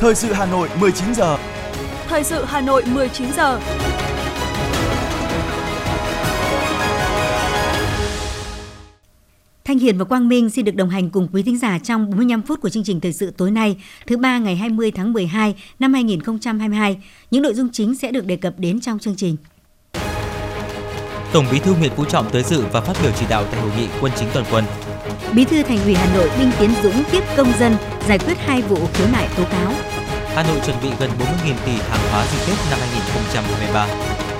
Thời sự Hà Nội 19 giờ. Thời sự Hà Nội 19 giờ. Thanh Hiền và Quang Minh xin được đồng hành cùng quý thính giả trong 45 phút của chương trình thời sự tối nay, thứ ba ngày 20 tháng 12 năm 2022. Những nội dung chính sẽ được đề cập đến trong chương trình. Tổng Bí thư Nguyễn Phú Trọng tới dự và phát biểu chỉ đạo tại hội nghị quân chính toàn quân. Bí thư Thành ủy Hà Nội Đinh Tiến Dũng tiếp công dân giải quyết hai vụ khiếu nại tố cáo. Hà Nội chuẩn bị gần 40.000 tỷ hàng hóa dịp Tết năm 2023.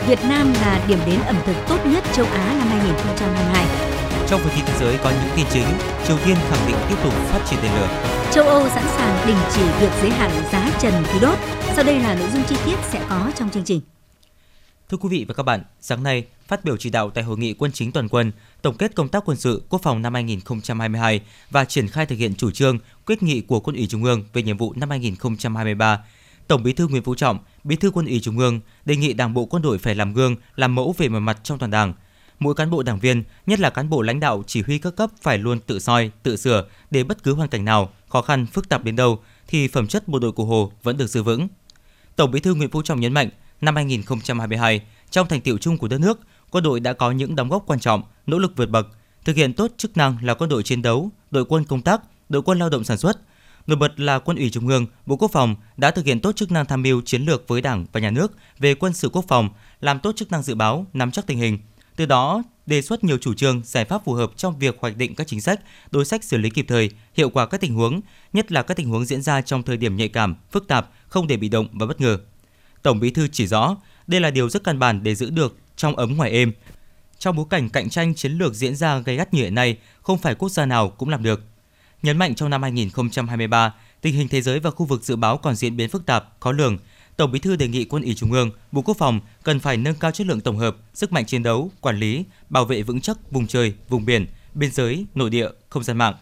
Việt Nam là điểm đến ẩm thực tốt nhất châu Á năm 2022. Trong phần tin thế giới có những tin chính, Triều Tiên khẳng định tiếp tục phát triển tên lửa. Châu Âu sẵn sàng đình chỉ việc giới hạn giá trần khí đốt. Sau đây là nội dung chi tiết sẽ có trong chương trình. Thưa quý vị và các bạn, sáng nay, phát biểu chỉ đạo tại hội nghị quân chính toàn quân, tổng kết công tác quân sự quốc phòng năm 2022 và triển khai thực hiện chủ trương, quyết nghị của Quân ủy Trung ương về nhiệm vụ năm 2023. Tổng Bí thư Nguyễn Phú Trọng, Bí thư Quân ủy Trung ương đề nghị Đảng bộ quân đội phải làm gương, làm mẫu về mọi mặt trong toàn Đảng. Mỗi cán bộ đảng viên, nhất là cán bộ lãnh đạo chỉ huy các cấp phải luôn tự soi, tự sửa để bất cứ hoàn cảnh nào, khó khăn, phức tạp đến đâu thì phẩm chất bộ đội cụ Hồ vẫn được giữ vững. Tổng Bí thư Nguyễn Phú Trọng nhấn mạnh, năm 2022, trong thành tiệu chung của đất nước, quân đội đã có những đóng góp quan trọng, nỗ lực vượt bậc, thực hiện tốt chức năng là quân đội chiến đấu, đội quân công tác, đội quân lao động sản xuất. Nổi bật là Quân ủy Trung ương, Bộ Quốc phòng đã thực hiện tốt chức năng tham mưu chiến lược với Đảng và Nhà nước về quân sự quốc phòng, làm tốt chức năng dự báo, nắm chắc tình hình. Từ đó, đề xuất nhiều chủ trương, giải pháp phù hợp trong việc hoạch định các chính sách, đối sách xử lý kịp thời, hiệu quả các tình huống, nhất là các tình huống diễn ra trong thời điểm nhạy cảm, phức tạp, không để bị động và bất ngờ. Tổng Bí thư chỉ rõ, đây là điều rất căn bản để giữ được trong ấm ngoài êm. Trong bối cảnh cạnh tranh chiến lược diễn ra gay gắt như hiện nay, không phải quốc gia nào cũng làm được. Nhấn mạnh trong năm 2023, tình hình thế giới và khu vực dự báo còn diễn biến phức tạp, khó lường. Tổng Bí thư đề nghị Quân ủy Trung ương, Bộ Quốc phòng cần phải nâng cao chất lượng tổng hợp, sức mạnh chiến đấu, quản lý, bảo vệ vững chắc vùng trời, vùng biển, biên giới, nội địa, không gian mạng,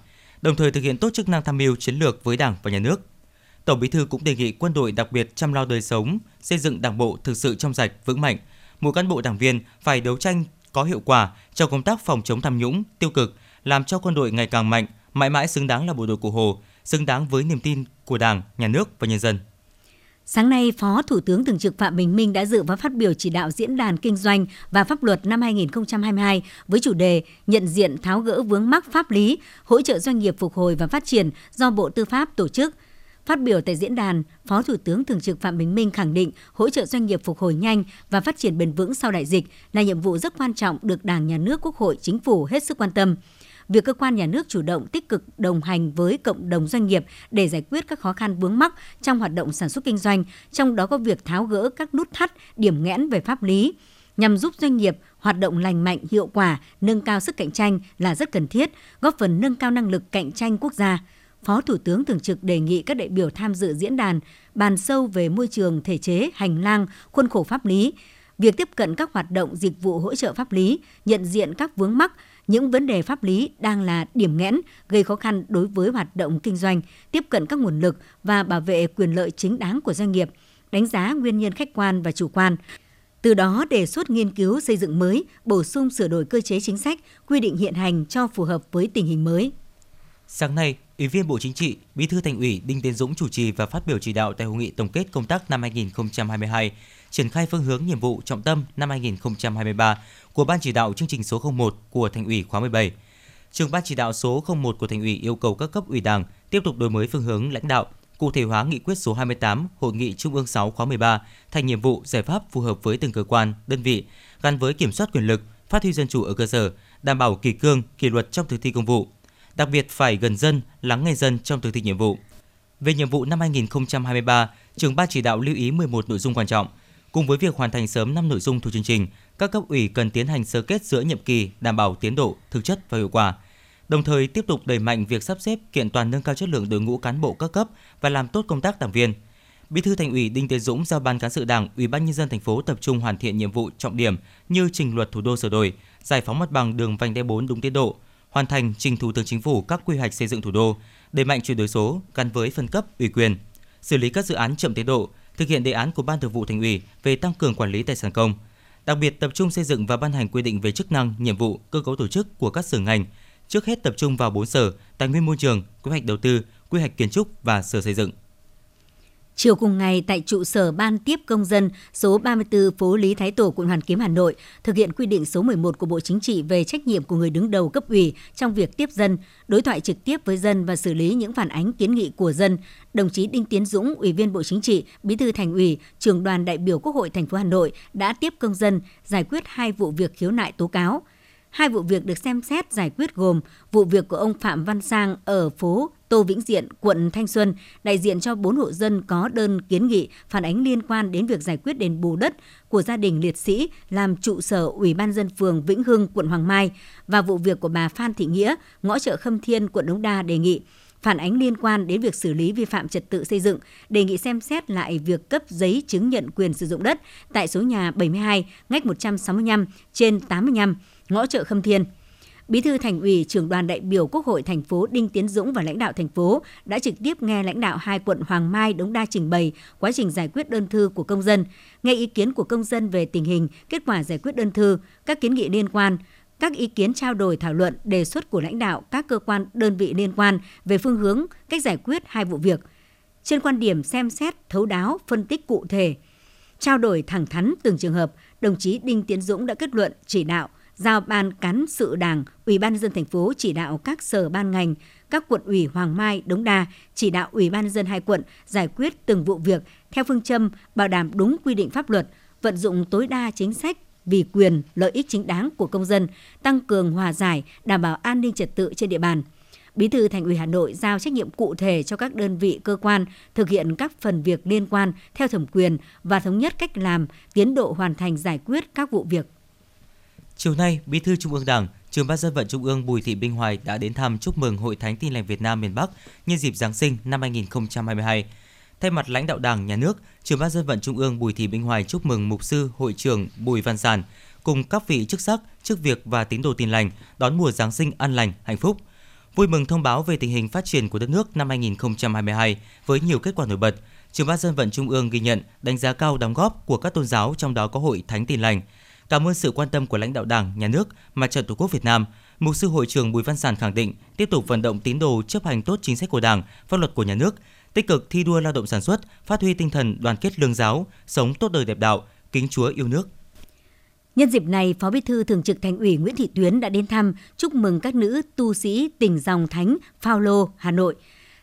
đồng thời thực hiện tốt chức năng tham mưu chiến lược với Đảng và Nhà nước. Tổng Bí thư cũng đề nghị quân đội đặc biệt chăm lo đời sống, xây dựng Đảng bộ thực sự trong sạch, vững mạnh. Mỗi cán bộ đảng viên phải đấu tranh có hiệu quả trong công tác phòng chống tham nhũng, tiêu cực, làm cho quân đội ngày càng mạnh, mãi mãi xứng đáng là bộ đội cụ Hồ, xứng đáng với niềm tin của Đảng, Nhà nước và nhân dân. Sáng nay, Phó Thủ tướng Thường trực Phạm Bình Minh đã dự và phát biểu chỉ đạo diễn đàn kinh doanh và pháp luật năm 2022 với chủ đề nhận diện tháo gỡ vướng mắc pháp lý, hỗ trợ doanh nghiệp phục hồi và phát triển do Bộ Tư pháp tổ chức. Phát biểu tại diễn đàn, Phó Thủ tướng Thường trực Phạm Bình Minh khẳng định hỗ trợ doanh nghiệp phục hồi nhanh và phát triển bền vững sau đại dịch là nhiệm vụ rất quan trọng được Đảng, Nhà nước, Quốc hội, Chính phủ hết sức quan tâm việc cơ quan nhà nước chủ động tích cực đồng hành với cộng đồng doanh nghiệp để giải quyết các khó khăn vướng mắc trong hoạt động sản xuất kinh doanh, trong đó có việc tháo gỡ các nút thắt, điểm nghẽn về pháp lý nhằm giúp doanh nghiệp hoạt động lành mạnh, hiệu quả, nâng cao sức cạnh tranh là rất cần thiết, góp phần nâng cao năng lực cạnh tranh quốc gia. Phó Thủ tướng Thường trực đề nghị các đại biểu tham dự diễn đàn bàn sâu về môi trường, thể chế, hành lang, khuôn khổ pháp lý, việc tiếp cận các hoạt động dịch vụ hỗ trợ pháp lý, nhận diện các vướng mắc, những vấn đề pháp lý đang là điểm nghẽn gây khó khăn đối với hoạt động kinh doanh, tiếp cận các nguồn lực và bảo vệ quyền lợi chính đáng của doanh nghiệp, đánh giá nguyên nhân khách quan và chủ quan. Từ đó đề xuất nghiên cứu xây dựng mới, bổ sung sửa đổi cơ chế chính sách, quy định hiện hành cho phù hợp với tình hình mới. Sáng nay, Ủy viên Bộ Chính trị, Bí thư Thành ủy Đinh Tiến Dũng chủ trì và phát biểu chỉ đạo tại hội nghị tổng kết công tác năm 2022, triển khai phương hướng nhiệm vụ trọng tâm năm 2023 của Ban chỉ đạo chương trình số 01 của Thành ủy khóa 17. Trường Ban chỉ đạo số 01 của Thành ủy yêu cầu các cấp ủy Đảng tiếp tục đổi mới phương hướng lãnh đạo, cụ thể hóa nghị quyết số 28 Hội nghị Trung ương 6 khóa 13 thành nhiệm vụ giải pháp phù hợp với từng cơ quan, đơn vị, gắn với kiểm soát quyền lực, phát huy dân chủ ở cơ sở, đảm bảo kỳ cương, kỷ luật trong thực thi công vụ. Đặc biệt phải gần dân, lắng nghe dân trong thực thi nhiệm vụ. Về nhiệm vụ năm 2023, trưởng ban chỉ đạo lưu ý 11 nội dung quan trọng. Cùng với việc hoàn thành sớm 5 nội dung thuộc chương trình, các cấp ủy cần tiến hành sơ kết giữa nhiệm kỳ đảm bảo tiến độ, thực chất và hiệu quả. Đồng thời tiếp tục đẩy mạnh việc sắp xếp kiện toàn nâng cao chất lượng đội ngũ cán bộ các cấp và làm tốt công tác đảng viên. Bí thư Thành ủy Đinh Tiến Dũng giao ban cán sự Đảng, Ủy ban nhân dân thành phố tập trung hoàn thiện nhiệm vụ trọng điểm như trình luật thủ đô sửa đổi, giải phóng mặt bằng đường vành đai 4 đúng tiến độ, hoàn thành trình Thủ tướng Chính phủ các quy hoạch xây dựng thủ đô, đẩy mạnh chuyển đổi số gắn với phân cấp ủy quyền, xử lý các dự án chậm tiến độ, thực hiện đề án của Ban Thường vụ Thành ủy về tăng cường quản lý tài sản công, đặc biệt tập trung xây dựng và ban hành quy định về chức năng, nhiệm vụ, cơ cấu tổ chức của các sở ngành. Trước hết tập trung vào 4 sở: Tài nguyên môi trường, Quy hoạch đầu tư, Quy hoạch kiến trúc và Sở xây dựng. Chiều cùng ngày tại trụ sở Ban tiếp công dân số 34 phố Lý Thái Tổ, quận Hoàn Kiếm, Hà Nội, thực hiện quy định số 11 của Bộ Chính trị về trách nhiệm của người đứng đầu cấp ủy trong việc tiếp dân, đối thoại trực tiếp với dân và xử lý những phản ánh kiến nghị của dân, đồng chí Đinh Tiến Dũng, Ủy viên Bộ Chính trị, Bí thư Thành ủy, Trường đoàn đại biểu Quốc hội thành phố Hà Nội đã tiếp công dân giải quyết hai vụ việc khiếu nại tố cáo. Hai vụ việc được xem xét giải quyết gồm vụ việc của ông Phạm Văn Sang ở phố Tô Vĩnh Diện, quận Thanh Xuân, đại diện cho 4 hộ dân có đơn kiến nghị phản ánh liên quan đến việc giải quyết đền bù đất của gia đình liệt sĩ làm trụ sở Ủy ban dân phường Vĩnh Hưng, quận Hoàng Mai và vụ việc của bà Phan Thị Nghĩa, ngõ chợ Khâm Thiên, quận Đống Đa đề nghị. Phản ánh liên quan đến việc xử lý vi phạm trật tự xây dựng, đề nghị xem xét lại việc cấp giấy chứng nhận quyền sử dụng đất tại số nhà 72, ngách 165 trên 85, ngõ chợ Khâm Thiên. Bí thư Thành ủy, trưởng đoàn đại biểu Quốc hội thành phố Đinh Tiến Dũng và lãnh đạo thành phố đã trực tiếp nghe lãnh đạo hai quận Hoàng Mai, Đống Đa trình bày quá trình giải quyết đơn thư của công dân, nghe ý kiến của công dân về tình hình, kết quả giải quyết đơn thư, các kiến nghị liên quan, các ý kiến trao đổi thảo luận đề xuất của lãnh đạo các cơ quan đơn vị liên quan về phương hướng cách giải quyết hai vụ việc. Trên quan điểm xem xét, thấu đáo, phân tích cụ thể, trao đổi thẳng thắn từng trường hợp, đồng chí Đinh Tiến Dũng đã kết luận chỉ đạo giao ban cán sự Đảng, Ủy ban nhân dân thành phố chỉ đạo các sở ban ngành, các quận ủy Hoàng Mai, Đống Đa chỉ đạo Ủy ban nhân dân hai quận giải quyết từng vụ việc theo phương châm bảo đảm đúng quy định pháp luật, vận dụng tối đa chính sách vì quyền, lợi ích chính đáng của công dân, tăng cường hòa giải, đảm bảo an ninh trật tự trên địa bàn. Bí thư Thành ủy Hà Nội giao trách nhiệm cụ thể cho các đơn vị cơ quan thực hiện các phần việc liên quan theo thẩm quyền và thống nhất cách làm, tiến độ hoàn thành giải quyết các vụ việc. Chiều nay, Bí thư Trung ương Đảng, Trưởng ban dân vận Trung ương Bùi Thị Minh Hoài đã đến thăm chúc mừng Hội Thánh Tin lành Việt Nam miền Bắc nhân dịp Giáng sinh năm 2022. Thay mặt lãnh đạo Đảng, Nhà nước, Trưởng ban dân vận Trung ương Bùi Thị Minh Hoài chúc mừng mục sư hội trưởng Bùi Văn Sản cùng các vị chức sắc, chức việc và tín đồ tin lành đón mùa Giáng sinh an lành, hạnh phúc. Vui mừng thông báo về tình hình phát triển của đất nước năm 2022 với nhiều kết quả nổi bật. Trưởng ban dân vận Trung ương ghi nhận, đánh giá cao đóng góp của các tôn giáo trong đó có Hội Thánh Tin lành. Cảm ơn sự quan tâm của lãnh đạo Đảng, Nhà nước, Mặt trận Tổ quốc Việt Nam. Mục sư hội trưởng Bùi Văn Sản khẳng định tiếp tục vận động tín đồ chấp hành tốt chính sách của Đảng, pháp luật của nhà nước, tích cực thi đua lao động sản xuất, phát huy tinh thần đoàn kết lương giáo, sống tốt đời đẹp đạo, kính Chúa yêu nước. Nhân dịp này, Phó Bí thư Thường trực Thành ủy Nguyễn Thị Tuyến đã đến thăm chúc mừng các nữ tu sĩ tỉnh dòng Thánh Phao Lô, Hà Nội.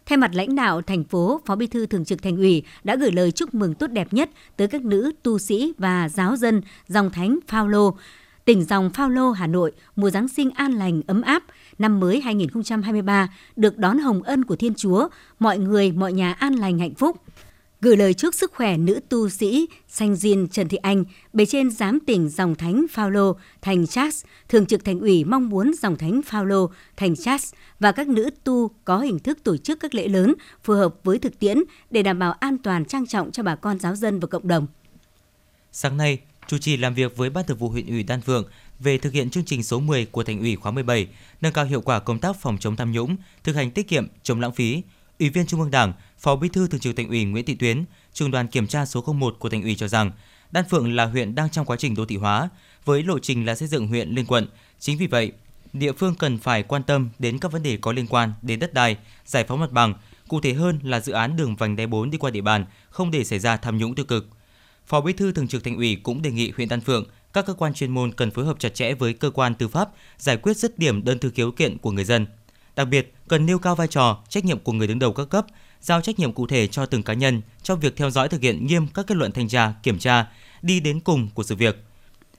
Thay mặt lãnh đạo thành phố, Phó Bí thư Thường trực Thành ủy đã gửi lời chúc mừng tốt đẹp nhất tới các nữ tu sĩ và giáo dân dòng Thánh Phaolô, tỉnh dòng Phaolô Hà Nội, mùa Giáng sinh an lành, ấm áp, năm mới 2023 được đón hồng ân của Thiên Chúa, mọi người, mọi nhà an lành hạnh phúc gửi lời chúc sức khỏe nữ tu sĩ Sanh Diên Trần Thị Anh, bề trên giám tỉnh dòng thánh Phaolô thành Charles, thường trực thành ủy mong muốn dòng thánh Phaolô thành Charles và các nữ tu có hình thức tổ chức các lễ lớn phù hợp với thực tiễn để đảm bảo an toàn trang trọng cho bà con giáo dân và cộng đồng. Sáng nay, chủ trì làm việc với Ban Thường vụ huyện ủy Đan Phượng về thực hiện chương trình số 10 của Thành ủy khóa 17, nâng cao hiệu quả công tác phòng chống tham nhũng, thực hành tiết kiệm, chống lãng phí, Ủy viên Trung ương Đảng, Phó Bí thư Thường trực Thành ủy Nguyễn Thị Tuyến, Trường đoàn kiểm tra số 01 của Thành ủy cho rằng, Đan Phượng là huyện đang trong quá trình đô thị hóa, với lộ trình là xây dựng huyện liên quận. Chính vì vậy, địa phương cần phải quan tâm đến các vấn đề có liên quan đến đất đai, giải phóng mặt bằng, cụ thể hơn là dự án đường vành đai 4 đi qua địa bàn, không để xảy ra tham nhũng tiêu cực. Phó Bí thư Thường trực Thành ủy cũng đề nghị huyện Đan Phượng các cơ quan chuyên môn cần phối hợp chặt chẽ với cơ quan tư pháp giải quyết dứt điểm đơn thư khiếu kiện của người dân. Đặc biệt, cần nêu cao vai trò, trách nhiệm của người đứng đầu các cấp, giao trách nhiệm cụ thể cho từng cá nhân trong việc theo dõi thực hiện nghiêm các kết luận thanh tra, kiểm tra, đi đến cùng của sự việc.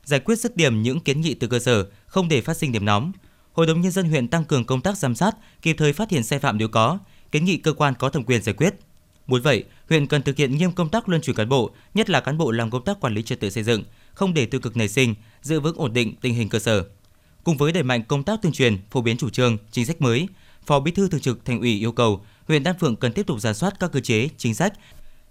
Giải quyết dứt điểm những kiến nghị từ cơ sở, không để phát sinh điểm nóng. Hội đồng nhân dân huyện tăng cường công tác giám sát, kịp thời phát hiện sai phạm nếu có, kiến nghị cơ quan có thẩm quyền giải quyết. Muốn vậy, huyện cần thực hiện nghiêm công tác luân chuyển cán bộ, nhất là cán bộ làm công tác quản lý trật tự xây dựng, không để tiêu cực nảy sinh, giữ vững ổn định tình hình cơ sở. Cùng với đẩy mạnh công tác tuyên truyền, phổ biến chủ trương, chính sách mới, Phó Bí thư Thường trực Thành ủy yêu cầu huyện Đan Phượng cần tiếp tục giả soát các cơ chế, chính sách,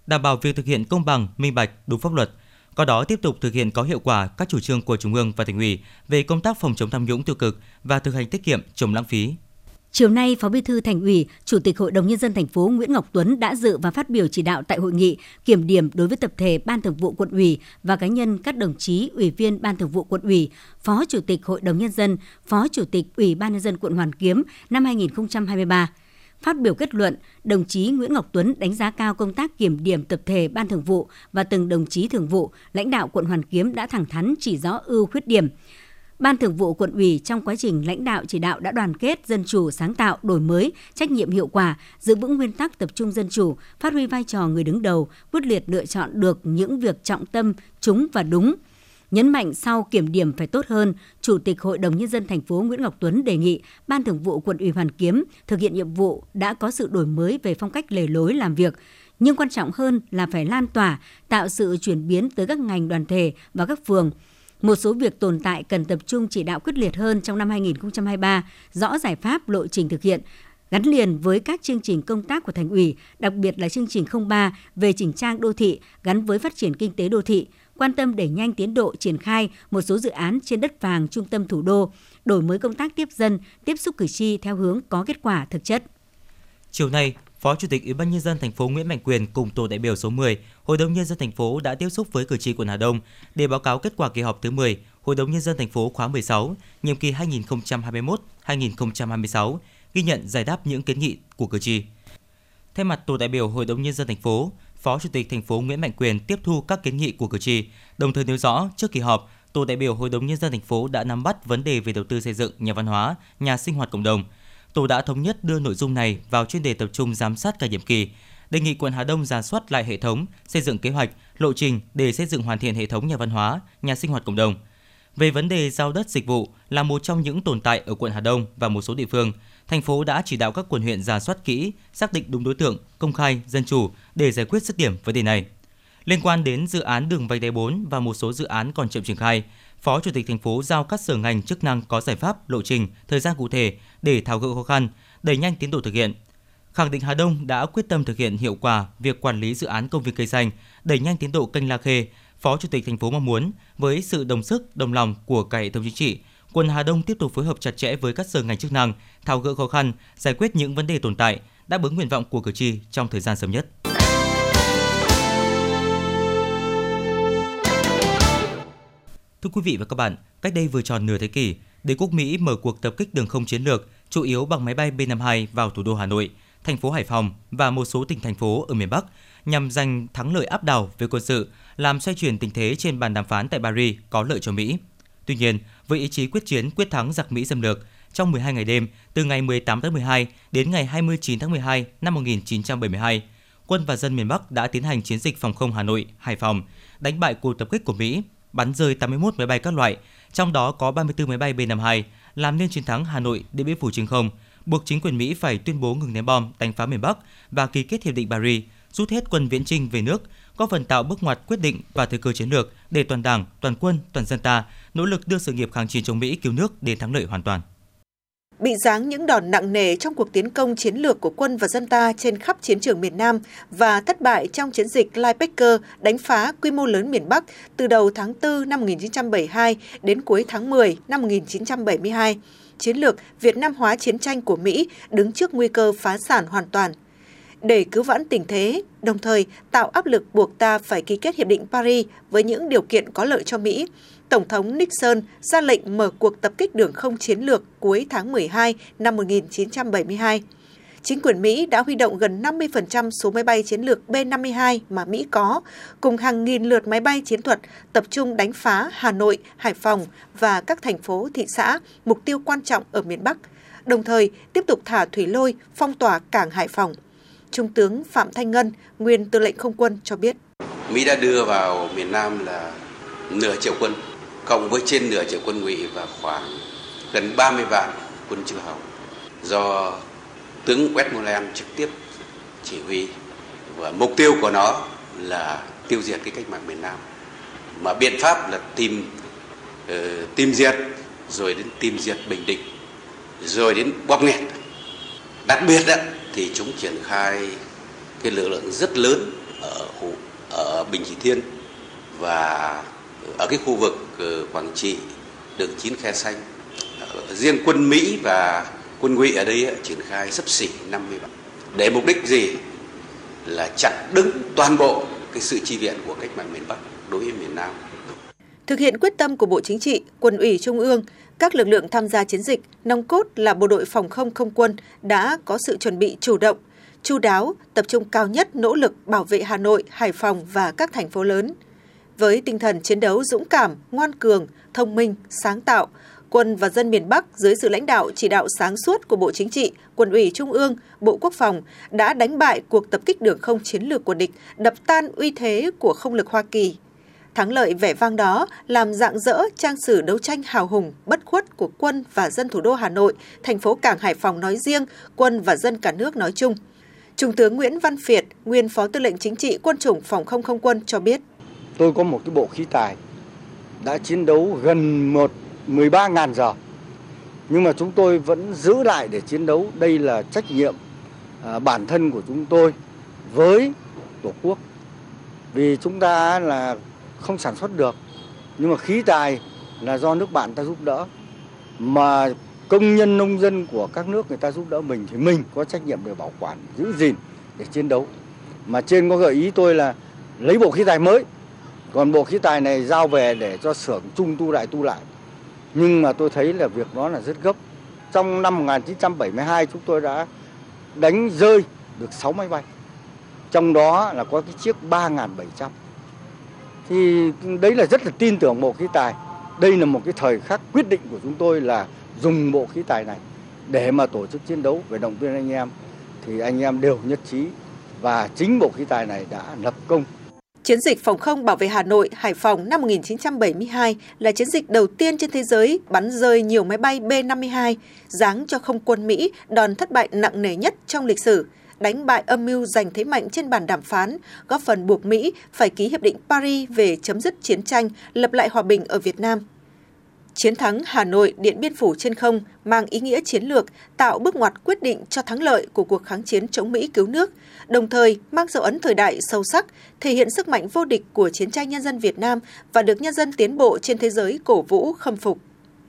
đảm bảo việc thực hiện công bằng, minh bạch, đúng pháp luật. Có đó tiếp tục thực hiện có hiệu quả các chủ trương của Trung ương và Thành ủy về công tác phòng chống tham nhũng tiêu cực và thực hành tiết kiệm, chống lãng phí. Chiều nay, Phó Bí thư Thành ủy, Chủ tịch Hội đồng nhân dân thành phố Nguyễn Ngọc Tuấn đã dự và phát biểu chỉ đạo tại hội nghị kiểm điểm đối với tập thể Ban Thường vụ quận ủy và cá nhân các đồng chí ủy viên Ban Thường vụ quận ủy, Phó Chủ tịch Hội đồng nhân dân, Phó Chủ tịch Ủy ban nhân dân quận Hoàn Kiếm năm 2023. Phát biểu kết luận, đồng chí Nguyễn Ngọc Tuấn đánh giá cao công tác kiểm điểm tập thể Ban Thường vụ và từng đồng chí thường vụ, lãnh đạo quận Hoàn Kiếm đã thẳng thắn chỉ rõ ưu khuyết điểm. Ban Thường vụ quận ủy trong quá trình lãnh đạo chỉ đạo đã đoàn kết, dân chủ, sáng tạo, đổi mới, trách nhiệm hiệu quả, giữ vững nguyên tắc tập trung dân chủ, phát huy vai trò người đứng đầu, quyết liệt lựa chọn được những việc trọng tâm, trúng và đúng. Nhấn mạnh sau kiểm điểm phải tốt hơn, Chủ tịch Hội đồng Nhân dân thành phố Nguyễn Ngọc Tuấn đề nghị Ban Thường vụ quận ủy Hoàn Kiếm thực hiện nhiệm vụ đã có sự đổi mới về phong cách lề lối làm việc, nhưng quan trọng hơn là phải lan tỏa, tạo sự chuyển biến tới các ngành đoàn thể và các phường, một số việc tồn tại cần tập trung chỉ đạo quyết liệt hơn trong năm 2023, rõ giải pháp lộ trình thực hiện, gắn liền với các chương trình công tác của thành ủy, đặc biệt là chương trình 03 về chỉnh trang đô thị gắn với phát triển kinh tế đô thị, quan tâm đẩy nhanh tiến độ triển khai một số dự án trên đất vàng trung tâm thủ đô, đổi mới công tác tiếp dân, tiếp xúc cử tri theo hướng có kết quả thực chất. Chiều nay, Phó Chủ tịch Ủy ban nhân dân thành phố Nguyễn Mạnh Quyền cùng tổ đại biểu số 10, Hội đồng nhân dân thành phố đã tiếp xúc với cử tri quận Hà Đông để báo cáo kết quả kỳ họp thứ 10 Hội đồng nhân dân thành phố khóa 16, nhiệm kỳ 2021-2026, ghi nhận giải đáp những kiến nghị của cử tri. Thay mặt tổ đại biểu Hội đồng nhân dân thành phố, Phó Chủ tịch thành phố Nguyễn Mạnh Quyền tiếp thu các kiến nghị của cử tri, đồng thời nêu rõ trước kỳ họp, tổ đại biểu Hội đồng nhân dân thành phố đã nắm bắt vấn đề về đầu tư xây dựng nhà văn hóa, nhà sinh hoạt cộng đồng. Tổ đã thống nhất đưa nội dung này vào chuyên đề tập trung giám sát cả nhiệm kỳ, đề nghị quận Hà Đông giả soát lại hệ thống, xây dựng kế hoạch, lộ trình để xây dựng hoàn thiện hệ thống nhà văn hóa, nhà sinh hoạt cộng đồng. Về vấn đề giao đất dịch vụ là một trong những tồn tại ở quận Hà Đông và một số địa phương, thành phố đã chỉ đạo các quận huyện giả soát kỹ, xác định đúng đối tượng, công khai, dân chủ để giải quyết dứt điểm vấn đề này. Liên quan đến dự án đường vành đai 4 và một số dự án còn chậm triển khai, Phó Chủ tịch thành phố giao các sở ngành chức năng có giải pháp, lộ trình, thời gian cụ thể để tháo gỡ khó khăn, đẩy nhanh tiến độ thực hiện. Khẳng định Hà Đông đã quyết tâm thực hiện hiệu quả việc quản lý dự án công viên cây xanh, đẩy nhanh tiến độ kênh La Khê. Phó Chủ tịch thành phố mong muốn với sự đồng sức, đồng lòng của cả hệ thống chính trị, quận Hà Đông tiếp tục phối hợp chặt chẽ với các sở ngành chức năng, tháo gỡ khó khăn, giải quyết những vấn đề tồn tại, đáp ứng nguyện vọng của cử tri trong thời gian sớm nhất. Thưa quý vị và các bạn, cách đây vừa tròn nửa thế kỷ, đế quốc Mỹ mở cuộc tập kích đường không chiến lược, chủ yếu bằng máy bay B-52 vào thủ đô Hà Nội, thành phố Hải Phòng và một số tỉnh thành phố ở miền Bắc nhằm giành thắng lợi áp đảo về quân sự, làm xoay chuyển tình thế trên bàn đàm phán tại Paris có lợi cho Mỹ. Tuy nhiên, với ý chí quyết chiến quyết thắng giặc Mỹ xâm lược, trong 12 ngày đêm, từ ngày 18 tháng 12 đến ngày 29 tháng 12 năm 1972, quân và dân miền Bắc đã tiến hành chiến dịch phòng không Hà Nội, Hải Phòng, đánh bại cuộc tập kích của Mỹ, bắn rơi 81 máy bay các loại, trong đó có 34 máy bay B-52, làm nên chiến thắng Hà Nội Điện Biên Phủ trên không, buộc chính quyền Mỹ phải tuyên bố ngừng ném bom đánh phá miền Bắc và ký kết hiệp định Paris, rút hết quân viễn trinh về nước, góp phần tạo bước ngoặt quyết định và thời cơ chiến lược để toàn Đảng, toàn quân, toàn dân ta nỗ lực đưa sự nghiệp kháng chiến chống Mỹ cứu nước đến thắng lợi hoàn toàn. Bị giáng những đòn nặng nề trong cuộc tiến công chiến lược của quân và dân ta trên khắp chiến trường miền Nam và thất bại trong chiến dịch Linebacker đánh phá quy mô lớn miền Bắc từ đầu tháng 4 năm 1972 đến cuối tháng 10 năm 1972 chiến lược Việt Nam hóa chiến tranh của Mỹ đứng trước nguy cơ phá sản hoàn toàn. Để cứu vãn tình thế, đồng thời tạo áp lực buộc ta phải ký kết Hiệp định Paris với những điều kiện có lợi cho Mỹ, Tổng thống Nixon ra lệnh mở cuộc tập kích đường không chiến lược cuối tháng 12 năm 1972 chính quyền Mỹ đã huy động gần 50% số máy bay chiến lược B-52 mà Mỹ có, cùng hàng nghìn lượt máy bay chiến thuật tập trung đánh phá Hà Nội, Hải Phòng và các thành phố, thị xã, mục tiêu quan trọng ở miền Bắc, đồng thời tiếp tục thả thủy lôi, phong tỏa cảng Hải Phòng. Trung tướng Phạm Thanh Ngân, nguyên tư lệnh không quân cho biết. Mỹ đã đưa vào miền Nam là nửa triệu quân, cộng với trên nửa triệu quân ngụy và khoảng gần 30 vạn quân chư hầu. Do tướng Westmoreland trực tiếp chỉ huy và mục tiêu của nó là tiêu diệt cái cách mạng miền Nam mà biện pháp là tìm uh, tìm diệt rồi đến tìm diệt Bình Định rồi đến bóp nghẹt đặc biệt đó, thì chúng triển khai cái lực lượng rất lớn ở ở Bình Trị Thiên và ở cái khu vực ờ, Quảng Trị đường chín khe xanh. Ờ, riêng quân Mỹ và quân ngụy ở đây triển khai sấp xỉ 50 vạn. Để mục đích gì? Là chặn đứng toàn bộ cái sự chi viện của cách mạng miền Bắc đối với miền Nam. Thực hiện quyết tâm của Bộ Chính trị, Quân ủy Trung ương, các lực lượng tham gia chiến dịch, nòng cốt là bộ đội phòng không không quân đã có sự chuẩn bị chủ động, chu đáo, tập trung cao nhất nỗ lực bảo vệ Hà Nội, Hải Phòng và các thành phố lớn. Với tinh thần chiến đấu dũng cảm, ngoan cường, thông minh, sáng tạo, quân và dân miền Bắc dưới sự lãnh đạo chỉ đạo sáng suốt của Bộ Chính trị, Quân ủy Trung ương, Bộ Quốc phòng đã đánh bại cuộc tập kích đường không chiến lược của địch, đập tan uy thế của không lực Hoa Kỳ. Thắng lợi vẻ vang đó làm dạng dỡ trang sử đấu tranh hào hùng, bất khuất của quân và dân thủ đô Hà Nội, thành phố Cảng Hải Phòng nói riêng, quân và dân cả nước nói chung. Trung tướng Nguyễn Văn Việt, nguyên Phó Tư lệnh Chính trị Quân chủng Phòng không không quân cho biết. Tôi có một cái bộ khí tài đã chiến đấu gần một 13.000 giờ. Nhưng mà chúng tôi vẫn giữ lại để chiến đấu. Đây là trách nhiệm à, bản thân của chúng tôi với Tổ quốc. Vì chúng ta là không sản xuất được. Nhưng mà khí tài là do nước bạn ta giúp đỡ. Mà công nhân nông dân của các nước người ta giúp đỡ mình thì mình có trách nhiệm để bảo quản, giữ gìn để chiến đấu. Mà trên có gợi ý tôi là lấy bộ khí tài mới. Còn bộ khí tài này giao về để cho xưởng chung tu lại tu lại nhưng mà tôi thấy là việc đó là rất gấp. Trong năm 1972 chúng tôi đã đánh rơi được 6 máy bay. Trong đó là có cái chiếc 3.700. Thì đấy là rất là tin tưởng bộ khí tài. Đây là một cái thời khắc quyết định của chúng tôi là dùng bộ khí tài này để mà tổ chức chiến đấu về động viên anh em. Thì anh em đều nhất trí và chính bộ khí tài này đã lập công Chiến dịch phòng không bảo vệ Hà Nội, Hải Phòng năm 1972 là chiến dịch đầu tiên trên thế giới bắn rơi nhiều máy bay B-52, giáng cho không quân Mỹ đòn thất bại nặng nề nhất trong lịch sử, đánh bại âm mưu giành thế mạnh trên bàn đàm phán, góp phần buộc Mỹ phải ký hiệp định Paris về chấm dứt chiến tranh, lập lại hòa bình ở Việt Nam. Chiến thắng Hà Nội Điện Biên Phủ trên không mang ý nghĩa chiến lược, tạo bước ngoặt quyết định cho thắng lợi của cuộc kháng chiến chống Mỹ cứu nước, đồng thời mang dấu ấn thời đại sâu sắc, thể hiện sức mạnh vô địch của chiến tranh nhân dân Việt Nam và được nhân dân tiến bộ trên thế giới cổ vũ khâm phục.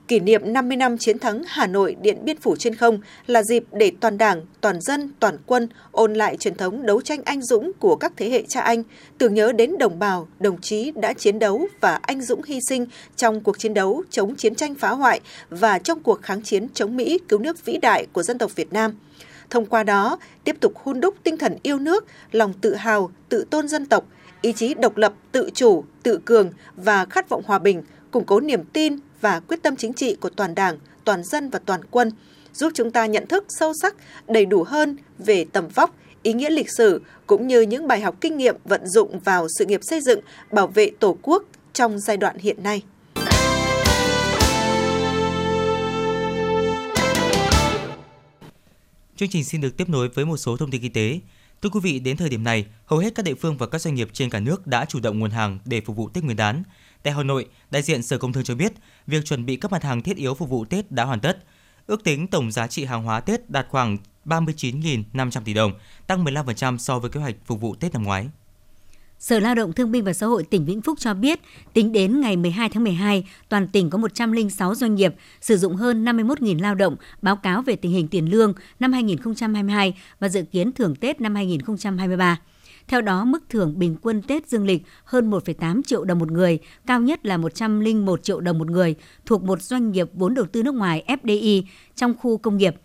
Kỷ niệm 50 năm chiến thắng Hà Nội Điện Biên Phủ trên không là dịp để toàn đảng, toàn dân, toàn quân ôn lại truyền thống đấu tranh anh dũng của các thế hệ cha anh, tưởng nhớ đến đồng bào, đồng chí đã chiến đấu và anh dũng hy sinh trong cuộc chiến đấu chống chiến tranh phá hoại và trong cuộc kháng chiến chống Mỹ cứu nước vĩ đại của dân tộc Việt Nam. Thông qua đó, tiếp tục hun đúc tinh thần yêu nước, lòng tự hào, tự tôn dân tộc, ý chí độc lập, tự chủ, tự cường và khát vọng hòa bình, củng cố niềm tin và quyết tâm chính trị của toàn Đảng, toàn dân và toàn quân, giúp chúng ta nhận thức sâu sắc, đầy đủ hơn về tầm vóc, ý nghĩa lịch sử cũng như những bài học kinh nghiệm vận dụng vào sự nghiệp xây dựng, bảo vệ Tổ quốc trong giai đoạn hiện nay. Chương trình xin được tiếp nối với một số thông tin kinh tế. Thưa quý vị, đến thời điểm này, hầu hết các địa phương và các doanh nghiệp trên cả nước đã chủ động nguồn hàng để phục vụ Tết Nguyên đán. Tại Hà Nội, đại diện Sở Công Thương cho biết, việc chuẩn bị các mặt hàng thiết yếu phục vụ Tết đã hoàn tất. Ước tính tổng giá trị hàng hóa Tết đạt khoảng 39.500 tỷ đồng, tăng 15% so với kế hoạch phục vụ Tết năm ngoái. Sở Lao động Thương binh và Xã hội tỉnh Vĩnh Phúc cho biết, tính đến ngày 12 tháng 12, toàn tỉnh có 106 doanh nghiệp sử dụng hơn 51.000 lao động báo cáo về tình hình tiền lương năm 2022 và dự kiến thưởng Tết năm 2023. Theo đó, mức thưởng bình quân Tết dương lịch hơn 1,8 triệu đồng một người, cao nhất là 101 triệu đồng một người, thuộc một doanh nghiệp vốn đầu tư nước ngoài FDI trong khu công nghiệp.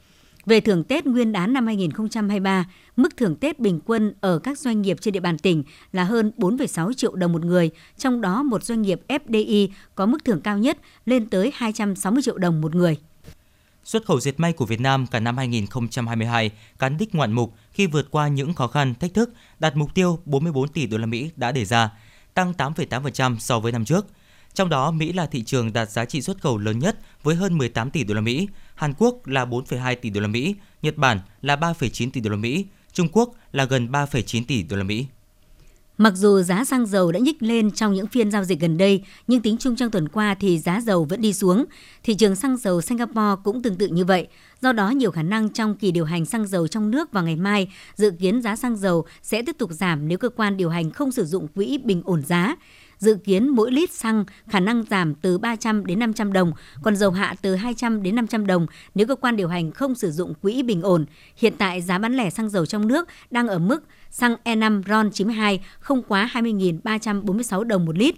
Về thưởng Tết Nguyên đán năm 2023, mức thưởng Tết bình quân ở các doanh nghiệp trên địa bàn tỉnh là hơn 4,6 triệu đồng một người, trong đó một doanh nghiệp FDI có mức thưởng cao nhất lên tới 260 triệu đồng một người. Xuất khẩu dệt may của Việt Nam cả năm 2022 cán đích ngoạn mục khi vượt qua những khó khăn, thách thức, đạt mục tiêu 44 tỷ đô la Mỹ đã đề ra, tăng 8,8% so với năm trước. Trong đó, Mỹ là thị trường đạt giá trị xuất khẩu lớn nhất với hơn 18 tỷ đô la Mỹ, Hàn Quốc là 4,2 tỷ đô la Mỹ, Nhật Bản là 3,9 tỷ đô la Mỹ, Trung Quốc là gần 3,9 tỷ đô la Mỹ. Mặc dù giá xăng dầu đã nhích lên trong những phiên giao dịch gần đây, nhưng tính chung trong tuần qua thì giá dầu vẫn đi xuống. Thị trường xăng dầu Singapore cũng tương tự như vậy. Do đó, nhiều khả năng trong kỳ điều hành xăng dầu trong nước vào ngày mai, dự kiến giá xăng dầu sẽ tiếp tục giảm nếu cơ quan điều hành không sử dụng quỹ bình ổn giá dự kiến mỗi lít xăng khả năng giảm từ 300 đến 500 đồng, còn dầu hạ từ 200 đến 500 đồng nếu cơ quan điều hành không sử dụng quỹ bình ổn. Hiện tại giá bán lẻ xăng dầu trong nước đang ở mức xăng E5 RON 92 không quá 20.346 đồng một lít.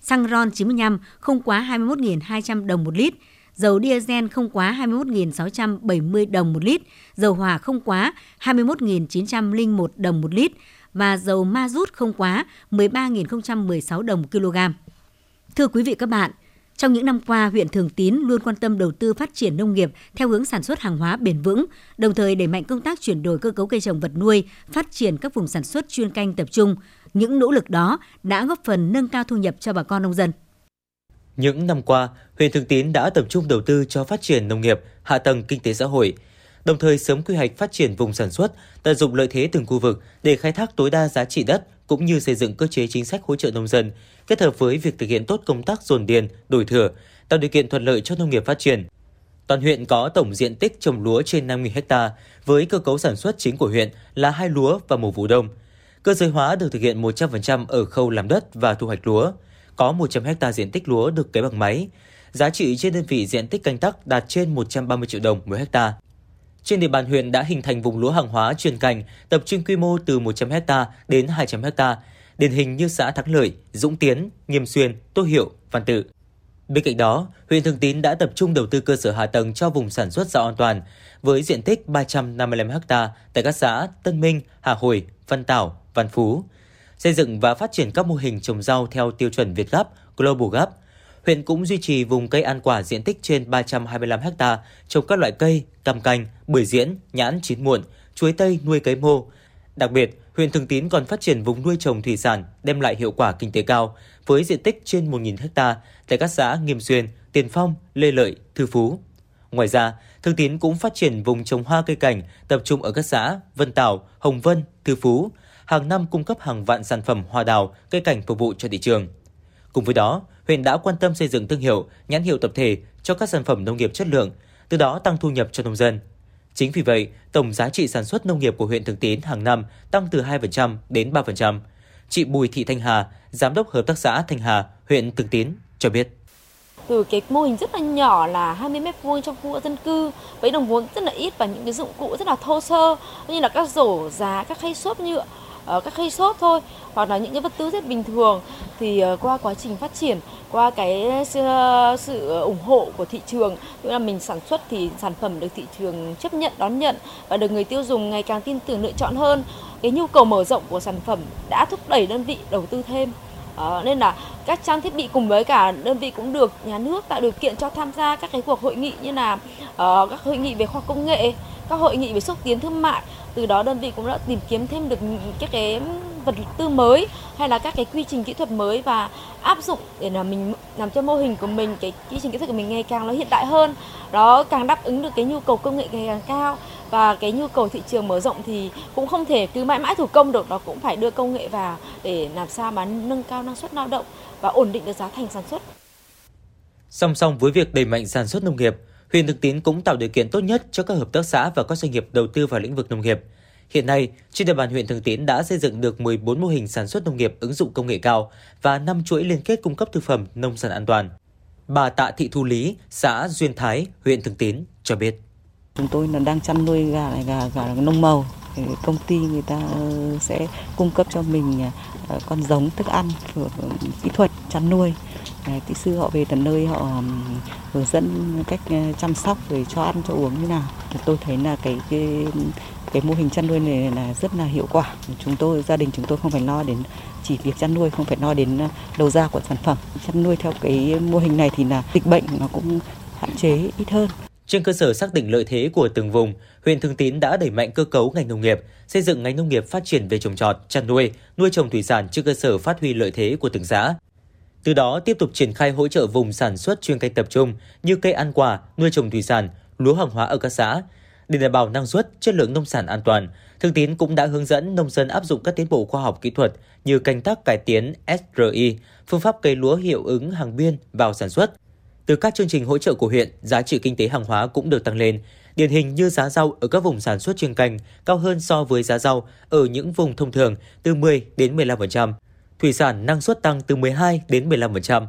xăng RON 95 không quá 21.200 đồng một lít, dầu diesel không quá 21.670 đồng một lít, dầu hỏa không quá 21.901 đồng một lít và dầu ma rút không quá 13.016 đồng một kg. Thưa quý vị các bạn, trong những năm qua, huyện Thường Tín luôn quan tâm đầu tư phát triển nông nghiệp theo hướng sản xuất hàng hóa bền vững, đồng thời đẩy mạnh công tác chuyển đổi cơ cấu cây trồng vật nuôi, phát triển các vùng sản xuất chuyên canh tập trung. Những nỗ lực đó đã góp phần nâng cao thu nhập cho bà con nông dân. Những năm qua, huyện Thường Tín đã tập trung đầu tư cho phát triển nông nghiệp, hạ tầng kinh tế xã hội, đồng thời sớm quy hoạch phát triển vùng sản xuất, tận dụng lợi thế từng khu vực để khai thác tối đa giá trị đất cũng như xây dựng cơ chế chính sách hỗ trợ nông dân, kết hợp với việc thực hiện tốt công tác dồn điền, đổi thừa, tạo điều kiện thuận lợi cho nông nghiệp phát triển. Toàn huyện có tổng diện tích trồng lúa trên 5.000 ha, với cơ cấu sản xuất chính của huyện là hai lúa và một vụ đông. Cơ giới hóa được thực hiện 100% ở khâu làm đất và thu hoạch lúa. Có 100 ha diện tích lúa được cấy bằng máy. Giá trị trên đơn vị diện tích canh tác đạt trên 130 triệu đồng mỗi hecta. Trên địa bàn huyện đã hình thành vùng lúa hàng hóa chuyên canh, tập trung quy mô từ 100 ha đến 200 ha, điển hình như xã Thắng Lợi, Dũng Tiến, Nghiêm Xuyên, Tô Hiệu, Văn Tự. Bên cạnh đó, huyện Thường Tín đã tập trung đầu tư cơ sở hạ tầng cho vùng sản xuất rau an toàn với diện tích 355 ha tại các xã Tân Minh, Hà Hồi, Văn Tảo, Văn Phú. Xây dựng và phát triển các mô hình trồng rau theo tiêu chuẩn Việt Gap, Global Gap. Huyện cũng duy trì vùng cây ăn quả diện tích trên 325 ha trồng các loại cây, cam canh, bưởi diễn, nhãn chín muộn, chuối tây nuôi cấy mô. Đặc biệt, huyện Thường Tín còn phát triển vùng nuôi trồng thủy sản đem lại hiệu quả kinh tế cao với diện tích trên 1.000 ha tại các xã Nghiêm Xuyên, Tiền Phong, Lê Lợi, Thư Phú. Ngoài ra, Thường Tín cũng phát triển vùng trồng hoa cây cảnh tập trung ở các xã Vân Tảo, Hồng Vân, Thư Phú, hàng năm cung cấp hàng vạn sản phẩm hoa đào, cây cảnh phục vụ cho thị trường. Cùng với đó, huyện đã quan tâm xây dựng thương hiệu, nhãn hiệu tập thể cho các sản phẩm nông nghiệp chất lượng, từ đó tăng thu nhập cho nông dân. Chính vì vậy, tổng giá trị sản xuất nông nghiệp của huyện Thường Tín hàng năm tăng từ 2% đến 3%. Chị Bùi Thị Thanh Hà, Giám đốc Hợp tác xã Thanh Hà, huyện Thường Tín cho biết từ cái mô hình rất là nhỏ là 20 mét vuông trong khu dân cư với đồng vốn rất là ít và những cái dụng cụ rất là thô sơ như là các rổ giá các khay xốp nhựa Ờ, các khay xốp thôi hoặc là những cái vật tư rất bình thường thì ờ, qua quá trình phát triển qua cái ờ, sự ủng hộ của thị trường tức là mình sản xuất thì sản phẩm được thị trường chấp nhận đón nhận và được người tiêu dùng ngày càng tin tưởng lựa chọn hơn cái nhu cầu mở rộng của sản phẩm đã thúc đẩy đơn vị đầu tư thêm À, nên là các trang thiết bị cùng với cả đơn vị cũng được nhà nước tạo điều kiện cho tham gia các cái cuộc hội nghị như là uh, các hội nghị về khoa học công nghệ, các hội nghị về xúc tiến thương mại. Từ đó đơn vị cũng đã tìm kiếm thêm được các cái vật tư mới hay là các cái quy trình kỹ thuật mới và áp dụng để là mình làm cho mô hình của mình cái quy trình kỹ thuật của mình ngày càng nó hiện đại hơn đó càng đáp ứng được cái nhu cầu công nghệ ngày càng cao và cái nhu cầu thị trường mở rộng thì cũng không thể cứ mãi mãi thủ công được nó cũng phải đưa công nghệ vào để làm sao mà nâng cao năng suất lao động và ổn định được giá thành sản xuất. Song song với việc đẩy mạnh sản xuất nông nghiệp, huyện Thường Tín cũng tạo điều kiện tốt nhất cho các hợp tác xã và các doanh nghiệp đầu tư vào lĩnh vực nông nghiệp. Hiện nay, trên địa bàn huyện Thường Tín đã xây dựng được 14 mô hình sản xuất nông nghiệp ứng dụng công nghệ cao và 5 chuỗi liên kết cung cấp thực phẩm nông sản an toàn. Bà Tạ Thị Thu Lý, xã Duyên Thái, huyện Thường Tín cho biết. Chúng tôi là đang chăn nuôi gà này gà gà nông màu. Công ty người ta sẽ cung cấp cho mình à, con giống thức ăn kỹ thuật chăn nuôi. Kỹ sư họ về tận nơi họ hướng dẫn cách ờ, chăm sóc rồi cho ăn cho uống như nào. Tôi thấy là cái, cái cái mô hình chăn nuôi này là rất là hiệu quả. Chúng tôi gia đình chúng tôi không phải lo đến chỉ việc chăn nuôi, không phải lo đến ờ, đầu ra của sản phẩm. Chăn nuôi theo cái mô hình này thì là dịch bệnh nó cũng hạn chế ít hơn. Trên cơ sở xác định lợi thế của từng vùng, huyện Thường Tín đã đẩy mạnh cơ cấu ngành nông nghiệp, xây dựng ngành nông nghiệp phát triển về trồng trọt, chăn nuôi, nuôi trồng thủy sản trên cơ sở phát huy lợi thế của từng xã. Từ đó tiếp tục triển khai hỗ trợ vùng sản xuất chuyên canh tập trung như cây ăn quả, nuôi trồng thủy sản, lúa hàng hóa ở các xã. Để đảm bảo năng suất, chất lượng nông sản an toàn, Thương Tín cũng đã hướng dẫn nông dân áp dụng các tiến bộ khoa học kỹ thuật như canh tác cải tiến SRI, phương pháp cây lúa hiệu ứng hàng biên vào sản xuất, từ các chương trình hỗ trợ của huyện, giá trị kinh tế hàng hóa cũng được tăng lên. Điển hình như giá rau ở các vùng sản xuất chuyên canh cao hơn so với giá rau ở những vùng thông thường từ 10 đến 15%. Thủy sản năng suất tăng từ 12 đến 15%.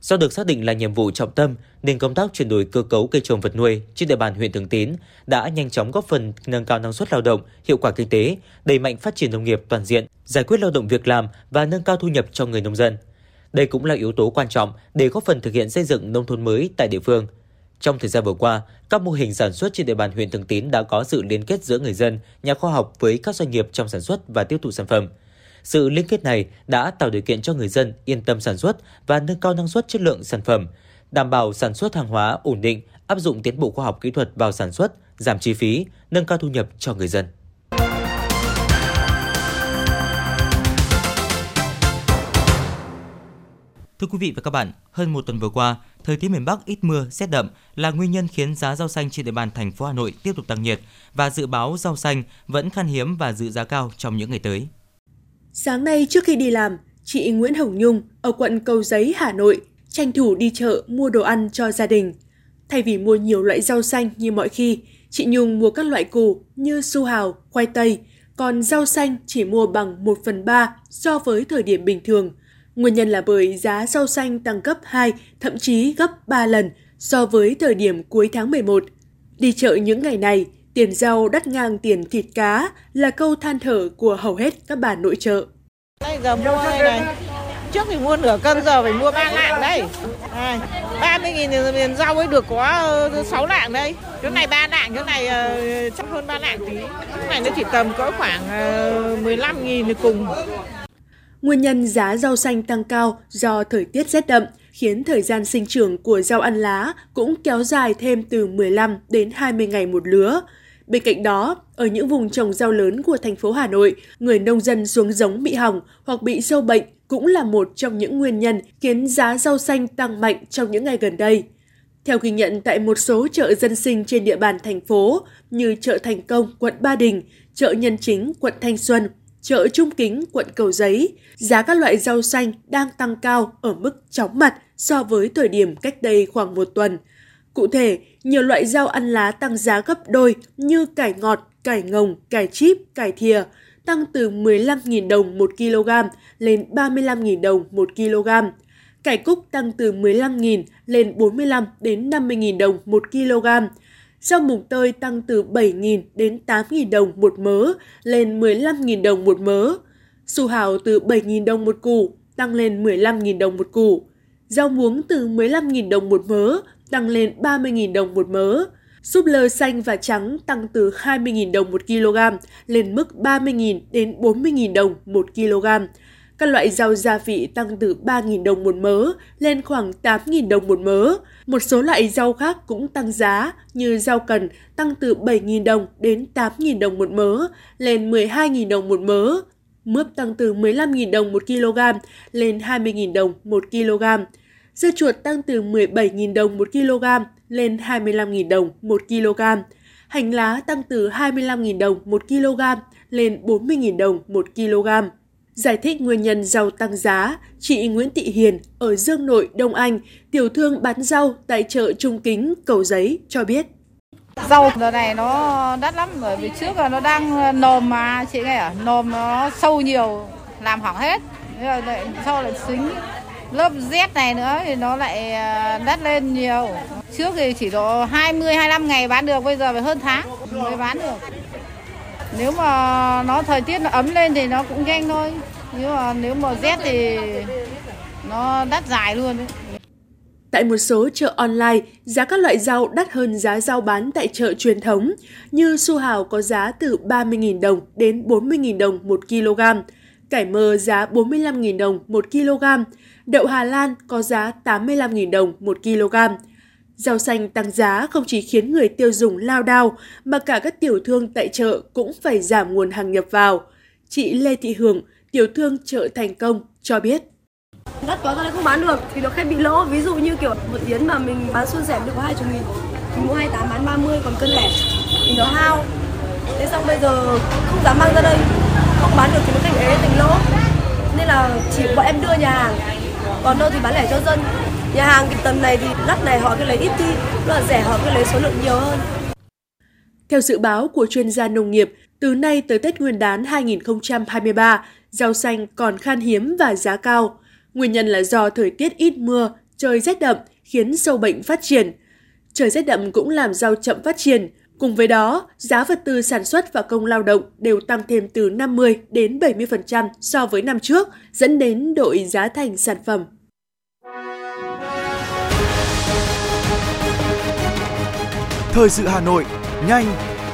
Do được xác định là nhiệm vụ trọng tâm, nên công tác chuyển đổi cơ cấu cây trồng vật nuôi trên địa bàn huyện Thường Tín đã nhanh chóng góp phần nâng cao năng suất lao động, hiệu quả kinh tế, đẩy mạnh phát triển nông nghiệp toàn diện, giải quyết lao động việc làm và nâng cao thu nhập cho người nông dân. Đây cũng là yếu tố quan trọng để góp phần thực hiện xây dựng nông thôn mới tại địa phương. Trong thời gian vừa qua, các mô hình sản xuất trên địa bàn huyện Thường Tín đã có sự liên kết giữa người dân, nhà khoa học với các doanh nghiệp trong sản xuất và tiêu thụ sản phẩm. Sự liên kết này đã tạo điều kiện cho người dân yên tâm sản xuất và nâng cao năng suất chất lượng sản phẩm, đảm bảo sản xuất hàng hóa ổn định, áp dụng tiến bộ khoa học kỹ thuật vào sản xuất, giảm chi phí, nâng cao thu nhập cho người dân. Thưa quý vị và các bạn, hơn một tuần vừa qua, thời tiết miền Bắc ít mưa, rét đậm là nguyên nhân khiến giá rau xanh trên địa bàn thành phố Hà Nội tiếp tục tăng nhiệt và dự báo rau xanh vẫn khan hiếm và giữ giá cao trong những ngày tới. Sáng nay trước khi đi làm, chị Nguyễn Hồng Nhung ở quận Cầu Giấy, Hà Nội tranh thủ đi chợ mua đồ ăn cho gia đình. Thay vì mua nhiều loại rau xanh như mọi khi, chị Nhung mua các loại củ như su hào, khoai tây, còn rau xanh chỉ mua bằng 1 phần 3 so với thời điểm bình thường. Nguyên nhân là bởi giá rau xanh tăng gấp 2, thậm chí gấp 3 lần so với thời điểm cuối tháng 11. Đi chợ những ngày này, tiền rau đắt ngang tiền thịt cá là câu than thở của hầu hết các bà nội trợ. Đây giờ mua này này, trước thì mua nửa cân giờ phải mua ba lạng đấy. Này, 30 nghìn thì rau ấy được có 6 lạng đây. Chỗ này 3 lạng, chỗ này uh, chắc hơn 3 lạng tí. Chỗ này nó chỉ tầm có khoảng uh, 15 nghìn thì cùng. Nguyên nhân giá rau xanh tăng cao do thời tiết rét đậm khiến thời gian sinh trưởng của rau ăn lá cũng kéo dài thêm từ 15 đến 20 ngày một lứa. Bên cạnh đó, ở những vùng trồng rau lớn của thành phố Hà Nội, người nông dân xuống giống bị hỏng hoặc bị sâu bệnh cũng là một trong những nguyên nhân khiến giá rau xanh tăng mạnh trong những ngày gần đây. Theo ghi nhận tại một số chợ dân sinh trên địa bàn thành phố như chợ Thành Công, quận Ba Đình, chợ Nhân Chính, quận Thanh Xuân, chợ Trung Kính, quận Cầu Giấy, giá các loại rau xanh đang tăng cao ở mức chóng mặt so với thời điểm cách đây khoảng một tuần. Cụ thể, nhiều loại rau ăn lá tăng giá gấp đôi như cải ngọt, cải ngồng, cải chip, cải thìa, tăng từ 15.000 đồng 1 kg lên 35.000 đồng 1 kg. Cải cúc tăng từ 15.000 lên 45 đến 50.000 đồng 1 kg. Rau mùng tơi tăng từ 7.000 đến 8.000 đồng một mớ lên 15.000 đồng một mớ. Su hào từ 7.000 đồng một củ tăng lên 15.000 đồng một củ. Rau muống từ 15.000 đồng một mớ tăng lên 30.000 đồng một mớ. Súp lơ xanh và trắng tăng từ 20.000 đồng một kg lên mức 30.000 đến 40.000 đồng một kg. Các loại rau gia vị tăng từ 3.000 đồng một mớ lên khoảng 8.000 đồng một mớ. Một số loại rau khác cũng tăng giá như rau cần tăng từ 7.000 đồng đến 8.000 đồng một mớ lên 12.000 đồng một mớ. Mướp tăng từ 15.000 đồng một kg lên 20.000 đồng một kg. Dưa chuột tăng từ 17.000 đồng một kg lên 25.000 đồng một kg. Hành lá tăng từ 25.000 đồng một kg lên 40.000 đồng một kg. Giải thích nguyên nhân rau tăng giá, chị Nguyễn Thị Hiền ở Dương Nội, Đông Anh, tiểu thương bán rau tại chợ Trung Kính, Cầu Giấy cho biết. Rau giờ này nó đắt lắm bởi vì trước là nó đang ờ, nồm mà chị nghe à, nồm nó sâu nhiều làm hỏng hết. Lại, sau lại xính lớp Z này nữa thì nó lại à, đắt lên nhiều. Trước thì chỉ độ 20 25 ngày bán được, bây giờ phải hơn tháng mới bán được. Nếu mà nó thời tiết nó ấm lên thì nó cũng nhanh thôi. Nhưng mà nếu mà rét thì nó đắt dài luôn đấy. Tại một số chợ online, giá các loại rau đắt hơn giá rau bán tại chợ truyền thống, như su hào có giá từ 30.000 đồng đến 40.000 đồng 1 kg, cải mơ giá 45.000 đồng 1 kg, đậu Hà Lan có giá 85.000 đồng một kg. Rau xanh tăng giá không chỉ khiến người tiêu dùng lao đao, mà cả các tiểu thương tại chợ cũng phải giảm nguồn hàng nhập vào. Chị Lê Thị Hường, tiểu thương chợ Thành Công, cho biết. Đắt quá ra không bán được thì nó hay bị lỗ. Ví dụ như kiểu một yến mà mình bán xuân rẻ được có 20 nghìn. Mình mua 28 bán 30 còn cân lẻ thì nó hao. Thế xong bây giờ không dám mang ra đây. Không bán được thì nó thành ế thành lỗ. Nên là chỉ bọn em đưa nhà hàng. Còn đâu thì bán lẻ cho dân. Nhà hàng cái tầm này thì lắt này họ cứ lấy ít đi, là rẻ họ cứ lấy số lượng nhiều hơn. Theo dự báo của chuyên gia nông nghiệp, từ nay tới Tết Nguyên đán 2023, rau xanh còn khan hiếm và giá cao. Nguyên nhân là do thời tiết ít mưa, trời rét đậm khiến sâu bệnh phát triển. Trời rét đậm cũng làm rau chậm phát triển. Cùng với đó, giá vật tư sản xuất và công lao động đều tăng thêm từ 50 đến 70% so với năm trước, dẫn đến đội giá thành sản phẩm. Thời sự Hà Nội, nhanh,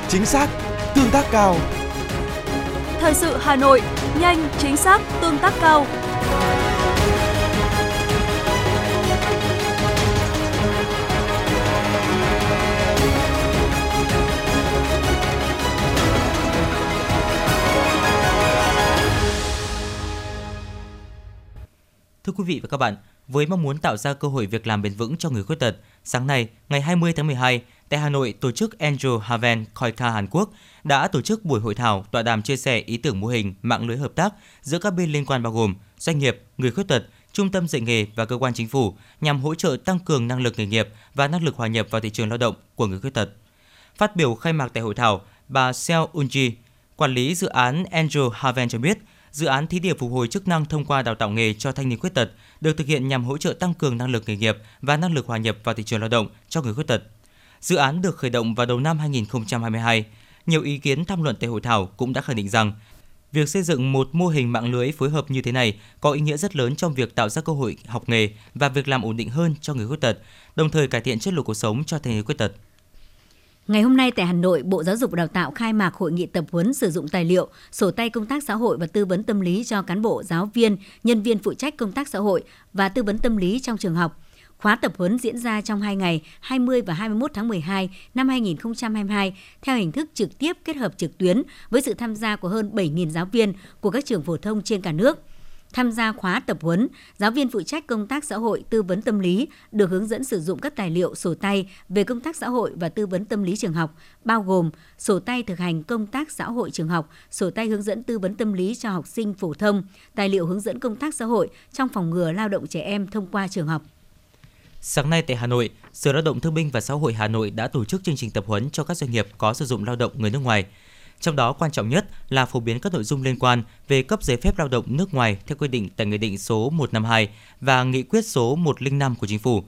chính xác, tương tác cao. Thời sự Hà Nội, nhanh, chính xác, tương tác cao. Thưa quý vị và các bạn, với mong muốn tạo ra cơ hội việc làm bền vững cho người khuyết tật, sáng nay, ngày 20 tháng 12, tại Hà Nội, tổ chức Angel Haven Koika Hàn Quốc đã tổ chức buổi hội thảo tọa đàm chia sẻ ý tưởng mô hình mạng lưới hợp tác giữa các bên liên quan bao gồm doanh nghiệp, người khuyết tật, trung tâm dạy nghề và cơ quan chính phủ nhằm hỗ trợ tăng cường năng lực nghề nghiệp và năng lực hòa nhập vào thị trường lao động của người khuyết tật. Phát biểu khai mạc tại hội thảo, bà Seo Unji, quản lý dự án Angel Haven cho biết, dự án thí điểm phục hồi chức năng thông qua đào tạo nghề cho thanh niên khuyết tật được thực hiện nhằm hỗ trợ tăng cường năng lực nghề nghiệp và năng lực hòa nhập vào thị trường lao động cho người khuyết tật. Dự án được khởi động vào đầu năm 2022. Nhiều ý kiến tham luận tại hội thảo cũng đã khẳng định rằng việc xây dựng một mô hình mạng lưới phối hợp như thế này có ý nghĩa rất lớn trong việc tạo ra cơ hội học nghề và việc làm ổn định hơn cho người khuyết tật, đồng thời cải thiện chất lượng cuộc sống cho thanh niên khuyết tật. Ngày hôm nay tại Hà Nội, Bộ Giáo dục và Đào tạo khai mạc hội nghị tập huấn sử dụng tài liệu, sổ tay công tác xã hội và tư vấn tâm lý cho cán bộ, giáo viên, nhân viên phụ trách công tác xã hội và tư vấn tâm lý trong trường học. Khóa tập huấn diễn ra trong 2 ngày 20 và 21 tháng 12 năm 2022 theo hình thức trực tiếp kết hợp trực tuyến với sự tham gia của hơn 7.000 giáo viên của các trường phổ thông trên cả nước. Tham gia khóa tập huấn, giáo viên phụ trách công tác xã hội tư vấn tâm lý được hướng dẫn sử dụng các tài liệu sổ tay về công tác xã hội và tư vấn tâm lý trường học, bao gồm sổ tay thực hành công tác xã hội trường học, sổ tay hướng dẫn tư vấn tâm lý cho học sinh phổ thông, tài liệu hướng dẫn công tác xã hội trong phòng ngừa lao động trẻ em thông qua trường học. Sáng nay tại Hà Nội, Sở Lao động Thương binh và Xã hội Hà Nội đã tổ chức chương trình tập huấn cho các doanh nghiệp có sử dụng lao động người nước ngoài. Trong đó quan trọng nhất là phổ biến các nội dung liên quan về cấp giấy phép lao động nước ngoài theo quy định tại Nghị định số 152 và Nghị quyết số 105 của Chính phủ.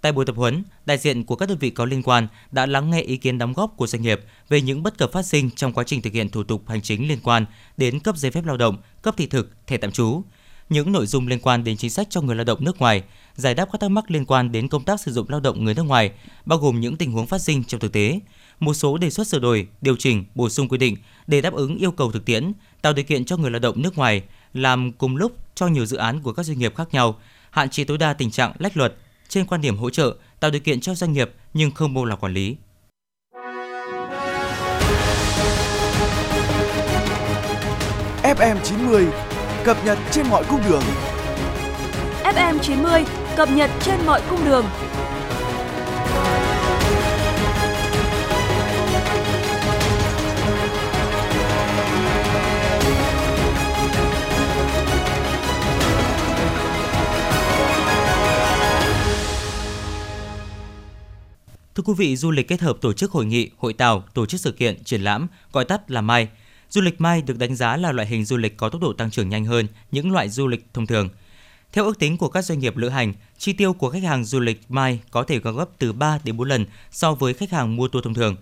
Tại buổi tập huấn, đại diện của các đơn vị có liên quan đã lắng nghe ý kiến đóng góp của doanh nghiệp về những bất cập phát sinh trong quá trình thực hiện thủ tục hành chính liên quan đến cấp giấy phép lao động, cấp thị thực, thẻ tạm trú, những nội dung liên quan đến chính sách cho người lao động nước ngoài, giải đáp các thắc mắc liên quan đến công tác sử dụng lao động người nước ngoài, bao gồm những tình huống phát sinh trong thực tế, một số đề xuất sửa đổi, điều chỉnh, bổ sung quy định để đáp ứng yêu cầu thực tiễn, tạo điều kiện cho người lao động nước ngoài làm cùng lúc cho nhiều dự án của các doanh nghiệp khác nhau, hạn chế tối đa tình trạng lách luật trên quan điểm hỗ trợ, tạo điều kiện cho doanh nghiệp nhưng không buông lỏng quản lý. FM 90 cập nhật trên mọi cung đường. FM 90 cập nhật trên mọi cung đường. Thưa quý vị, du lịch kết hợp tổ chức hội nghị, hội thảo, tổ chức sự kiện, triển lãm, gọi tắt là MAI. Du lịch MAI được đánh giá là loại hình du lịch có tốc độ tăng trưởng nhanh hơn những loại du lịch thông thường. Theo ước tính của các doanh nghiệp lữ hành, chi tiêu của khách hàng du lịch MAI có thể cao gấp từ 3 đến 4 lần so với khách hàng mua tour thông thường.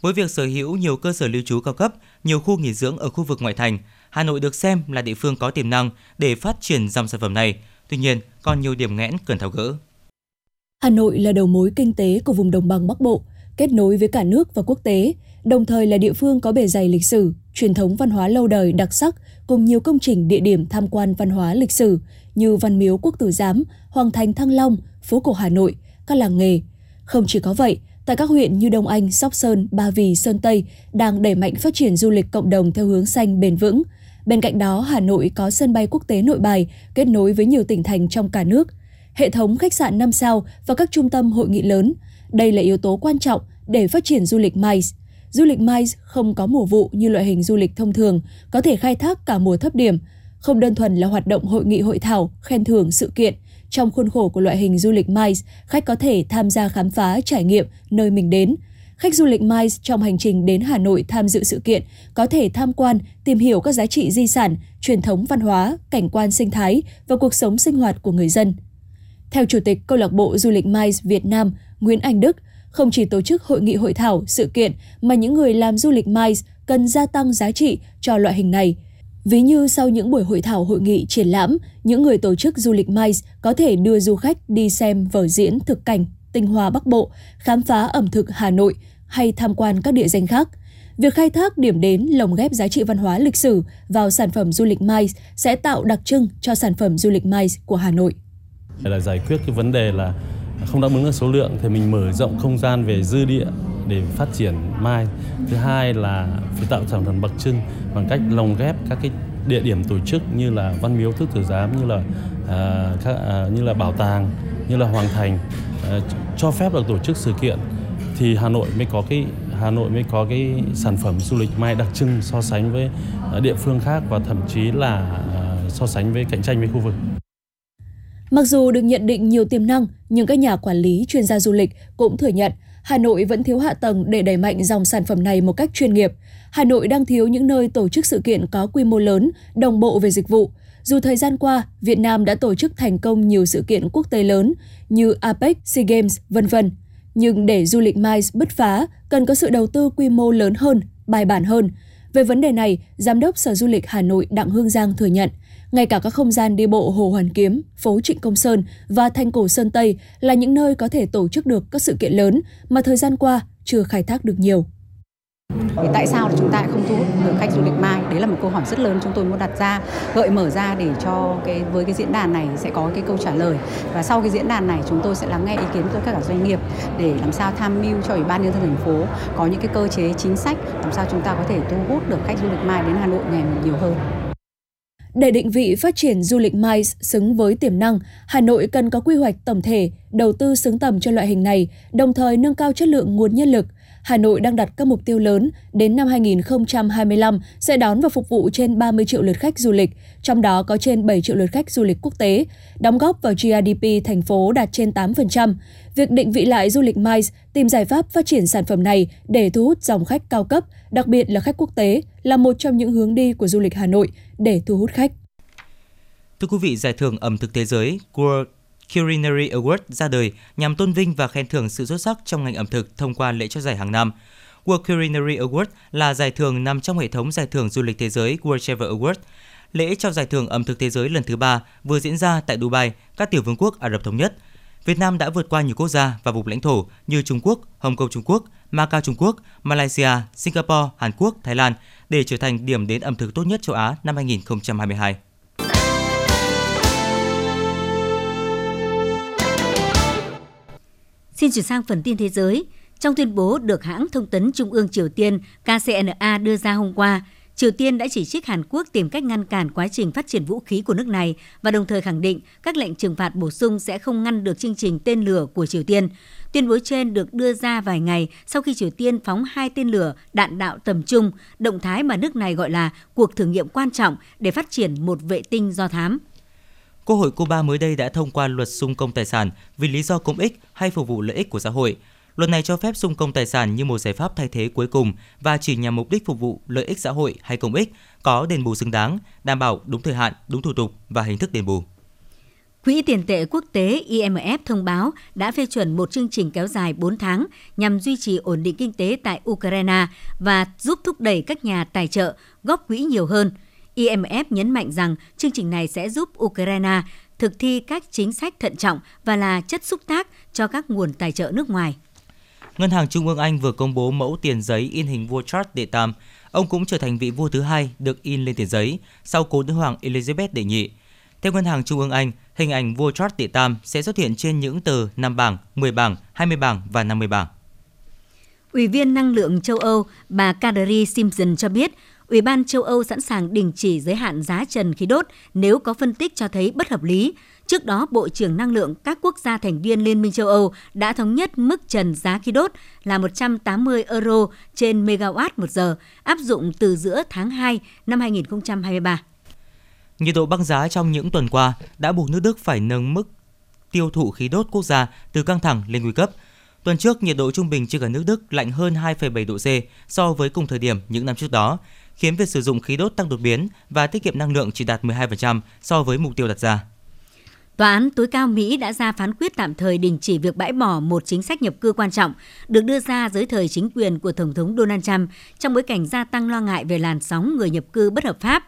Với việc sở hữu nhiều cơ sở lưu trú cao cấp, nhiều khu nghỉ dưỡng ở khu vực ngoại thành, Hà Nội được xem là địa phương có tiềm năng để phát triển dòng sản phẩm này. Tuy nhiên, còn nhiều điểm nghẽn cần tháo gỡ. Hà Nội là đầu mối kinh tế của vùng đồng bằng Bắc Bộ, kết nối với cả nước và quốc tế, đồng thời là địa phương có bề dày lịch sử, truyền thống văn hóa lâu đời đặc sắc cùng nhiều công trình địa điểm tham quan văn hóa lịch sử như Văn Miếu Quốc Tử Giám, Hoàng Thành Thăng Long, phố cổ Hà Nội, các làng nghề. Không chỉ có vậy, tại các huyện như Đông Anh, Sóc Sơn, Ba Vì, Sơn Tây đang đẩy mạnh phát triển du lịch cộng đồng theo hướng xanh bền vững. Bên cạnh đó, Hà Nội có sân bay quốc tế Nội Bài kết nối với nhiều tỉnh thành trong cả nước, hệ thống khách sạn 5 sao và các trung tâm hội nghị lớn. Đây là yếu tố quan trọng để phát triển du lịch MICE. Du lịch MICE không có mùa vụ như loại hình du lịch thông thường, có thể khai thác cả mùa thấp điểm, không đơn thuần là hoạt động hội nghị hội thảo, khen thưởng sự kiện. Trong khuôn khổ của loại hình du lịch MICE, khách có thể tham gia khám phá, trải nghiệm nơi mình đến. Khách du lịch MICE trong hành trình đến Hà Nội tham dự sự kiện có thể tham quan, tìm hiểu các giá trị di sản, truyền thống văn hóa, cảnh quan sinh thái và cuộc sống sinh hoạt của người dân. Theo Chủ tịch Câu lạc bộ Du lịch MICE Việt Nam Nguyễn Anh Đức, không chỉ tổ chức hội nghị hội thảo, sự kiện mà những người làm du lịch MICE cần gia tăng giá trị cho loại hình này. Ví như sau những buổi hội thảo hội nghị triển lãm, những người tổ chức du lịch MICE có thể đưa du khách đi xem vở diễn thực cảnh tinh hoa Bắc Bộ, khám phá ẩm thực Hà Nội, hay tham quan các địa danh khác. Việc khai thác điểm đến lồng ghép giá trị văn hóa lịch sử vào sản phẩm du lịch MICE sẽ tạo đặc trưng cho sản phẩm du lịch MICE của Hà Nội. Là giải quyết cái vấn đề là không đáp ứng được số lượng thì mình mở rộng không gian về dư địa để phát triển mai. Thứ hai là phải tạo sản phẩm bậc trưng bằng cách lồng ghép các cái địa điểm tổ chức như là Văn Miếu Thức Tử Giám như là à, các, à, như là bảo tàng như là Hoàng Thành à, cho phép được tổ chức sự kiện thì Hà Nội mới có cái Hà Nội mới có cái sản phẩm du lịch mai đặc trưng so sánh với à, địa phương khác và thậm chí là à, so sánh với cạnh tranh với khu vực. Mặc dù được nhận định nhiều tiềm năng, nhưng các nhà quản lý chuyên gia du lịch cũng thừa nhận Hà Nội vẫn thiếu hạ tầng để đẩy mạnh dòng sản phẩm này một cách chuyên nghiệp. Hà Nội đang thiếu những nơi tổ chức sự kiện có quy mô lớn, đồng bộ về dịch vụ. Dù thời gian qua, Việt Nam đã tổ chức thành công nhiều sự kiện quốc tế lớn như APEC, SEA Games, vân vân. Nhưng để du lịch MICE bứt phá, cần có sự đầu tư quy mô lớn hơn, bài bản hơn. Về vấn đề này, Giám đốc Sở Du lịch Hà Nội Đặng Hương Giang thừa nhận – ngay cả các không gian đi bộ Hồ Hoàn Kiếm, phố Trịnh Công Sơn và Thanh Cổ Sơn Tây là những nơi có thể tổ chức được các sự kiện lớn mà thời gian qua chưa khai thác được nhiều. Thì tại sao chúng ta không thu hút được khách du lịch mai? Đấy là một câu hỏi rất lớn chúng tôi muốn đặt ra, gợi mở ra để cho cái với cái diễn đàn này sẽ có cái câu trả lời. Và sau cái diễn đàn này chúng tôi sẽ lắng nghe ý kiến của các cả doanh nghiệp để làm sao tham mưu cho Ủy ban nhân dân thành phố có những cái cơ chế chính sách làm sao chúng ta có thể thu hút được khách du lịch mai đến Hà Nội ngày một nhiều hơn. Để định vị phát triển du lịch MICE xứng với tiềm năng, Hà Nội cần có quy hoạch tổng thể, đầu tư xứng tầm cho loại hình này, đồng thời nâng cao chất lượng nguồn nhân lực. Hà Nội đang đặt các mục tiêu lớn, đến năm 2025 sẽ đón và phục vụ trên 30 triệu lượt khách du lịch, trong đó có trên 7 triệu lượt khách du lịch quốc tế, đóng góp vào GDP thành phố đạt trên 8%. Việc định vị lại du lịch MICE, tìm giải pháp phát triển sản phẩm này để thu hút dòng khách cao cấp, đặc biệt là khách quốc tế, là một trong những hướng đi của du lịch Hà Nội để thu hút khách. Thưa quý vị, giải thưởng ẩm thực thế giới World Culinary Award ra đời nhằm tôn vinh và khen thưởng sự xuất sắc trong ngành ẩm thực thông qua lễ trao giải hàng năm. World Culinary Award là giải thưởng nằm trong hệ thống giải thưởng du lịch thế giới World Travel Award. Lễ trao giải thưởng ẩm thực thế giới lần thứ ba vừa diễn ra tại Dubai, các tiểu vương quốc Ả Rập Thống Nhất. Việt Nam đã vượt qua nhiều quốc gia và vùng lãnh thổ như Trung Quốc, Hồng Kông Trung Quốc, Macau Trung Quốc, Malaysia, Singapore, Hàn Quốc, Thái Lan để trở thành điểm đến ẩm thực tốt nhất châu Á năm 2022. Xin chuyển sang phần tin thế giới. Trong tuyên bố được hãng thông tấn Trung ương Triều Tiên KCNA đưa ra hôm qua, Triều Tiên đã chỉ trích Hàn Quốc tìm cách ngăn cản quá trình phát triển vũ khí của nước này và đồng thời khẳng định các lệnh trừng phạt bổ sung sẽ không ngăn được chương trình tên lửa của Triều Tiên. Tuyên bố trên được đưa ra vài ngày sau khi Triều Tiên phóng hai tên lửa đạn đạo tầm trung, động thái mà nước này gọi là cuộc thử nghiệm quan trọng để phát triển một vệ tinh do thám. Quốc hội Cuba mới đây đã thông qua luật xung công tài sản vì lý do công ích hay phục vụ lợi ích của xã hội. Luật này cho phép xung công tài sản như một giải pháp thay thế cuối cùng và chỉ nhằm mục đích phục vụ lợi ích xã hội hay công ích, có đền bù xứng đáng, đảm bảo đúng thời hạn, đúng thủ tục và hình thức đền bù. Quỹ tiền tệ quốc tế IMF thông báo đã phê chuẩn một chương trình kéo dài 4 tháng nhằm duy trì ổn định kinh tế tại Ukraine và giúp thúc đẩy các nhà tài trợ góp quỹ nhiều hơn – IMF nhấn mạnh rằng chương trình này sẽ giúp Ukraine thực thi các chính sách thận trọng và là chất xúc tác cho các nguồn tài trợ nước ngoài. Ngân hàng Trung ương Anh vừa công bố mẫu tiền giấy in hình vua Charles đệ tam. Ông cũng trở thành vị vua thứ hai được in lên tiền giấy sau cố nữ hoàng Elizabeth đệ nhị. Theo Ngân hàng Trung ương Anh, hình ảnh vua Charles đệ tam sẽ xuất hiện trên những tờ 5 bảng, 10 bảng, 20 bảng và 50 bảng. Ủy viên năng lượng châu Âu bà Kadri Simpson cho biết Ủy ban châu Âu sẵn sàng đình chỉ giới hạn giá trần khí đốt nếu có phân tích cho thấy bất hợp lý. Trước đó, Bộ trưởng Năng lượng các quốc gia thành viên Liên minh châu Âu đã thống nhất mức trần giá khí đốt là 180 euro trên megawatt một giờ, áp dụng từ giữa tháng 2 năm 2023. Nhiệt độ băng giá trong những tuần qua đã buộc nước Đức phải nâng mức tiêu thụ khí đốt quốc gia từ căng thẳng lên nguy cấp. Tuần trước, nhiệt độ trung bình trên cả nước Đức lạnh hơn 2,7 độ C so với cùng thời điểm những năm trước đó, khiến việc sử dụng khí đốt tăng đột biến và tiết kiệm năng lượng chỉ đạt 12% so với mục tiêu đặt ra. Tòa án tối cao Mỹ đã ra phán quyết tạm thời đình chỉ việc bãi bỏ một chính sách nhập cư quan trọng được đưa ra dưới thời chính quyền của Tổng thống Donald Trump trong bối cảnh gia tăng lo ngại về làn sóng người nhập cư bất hợp pháp.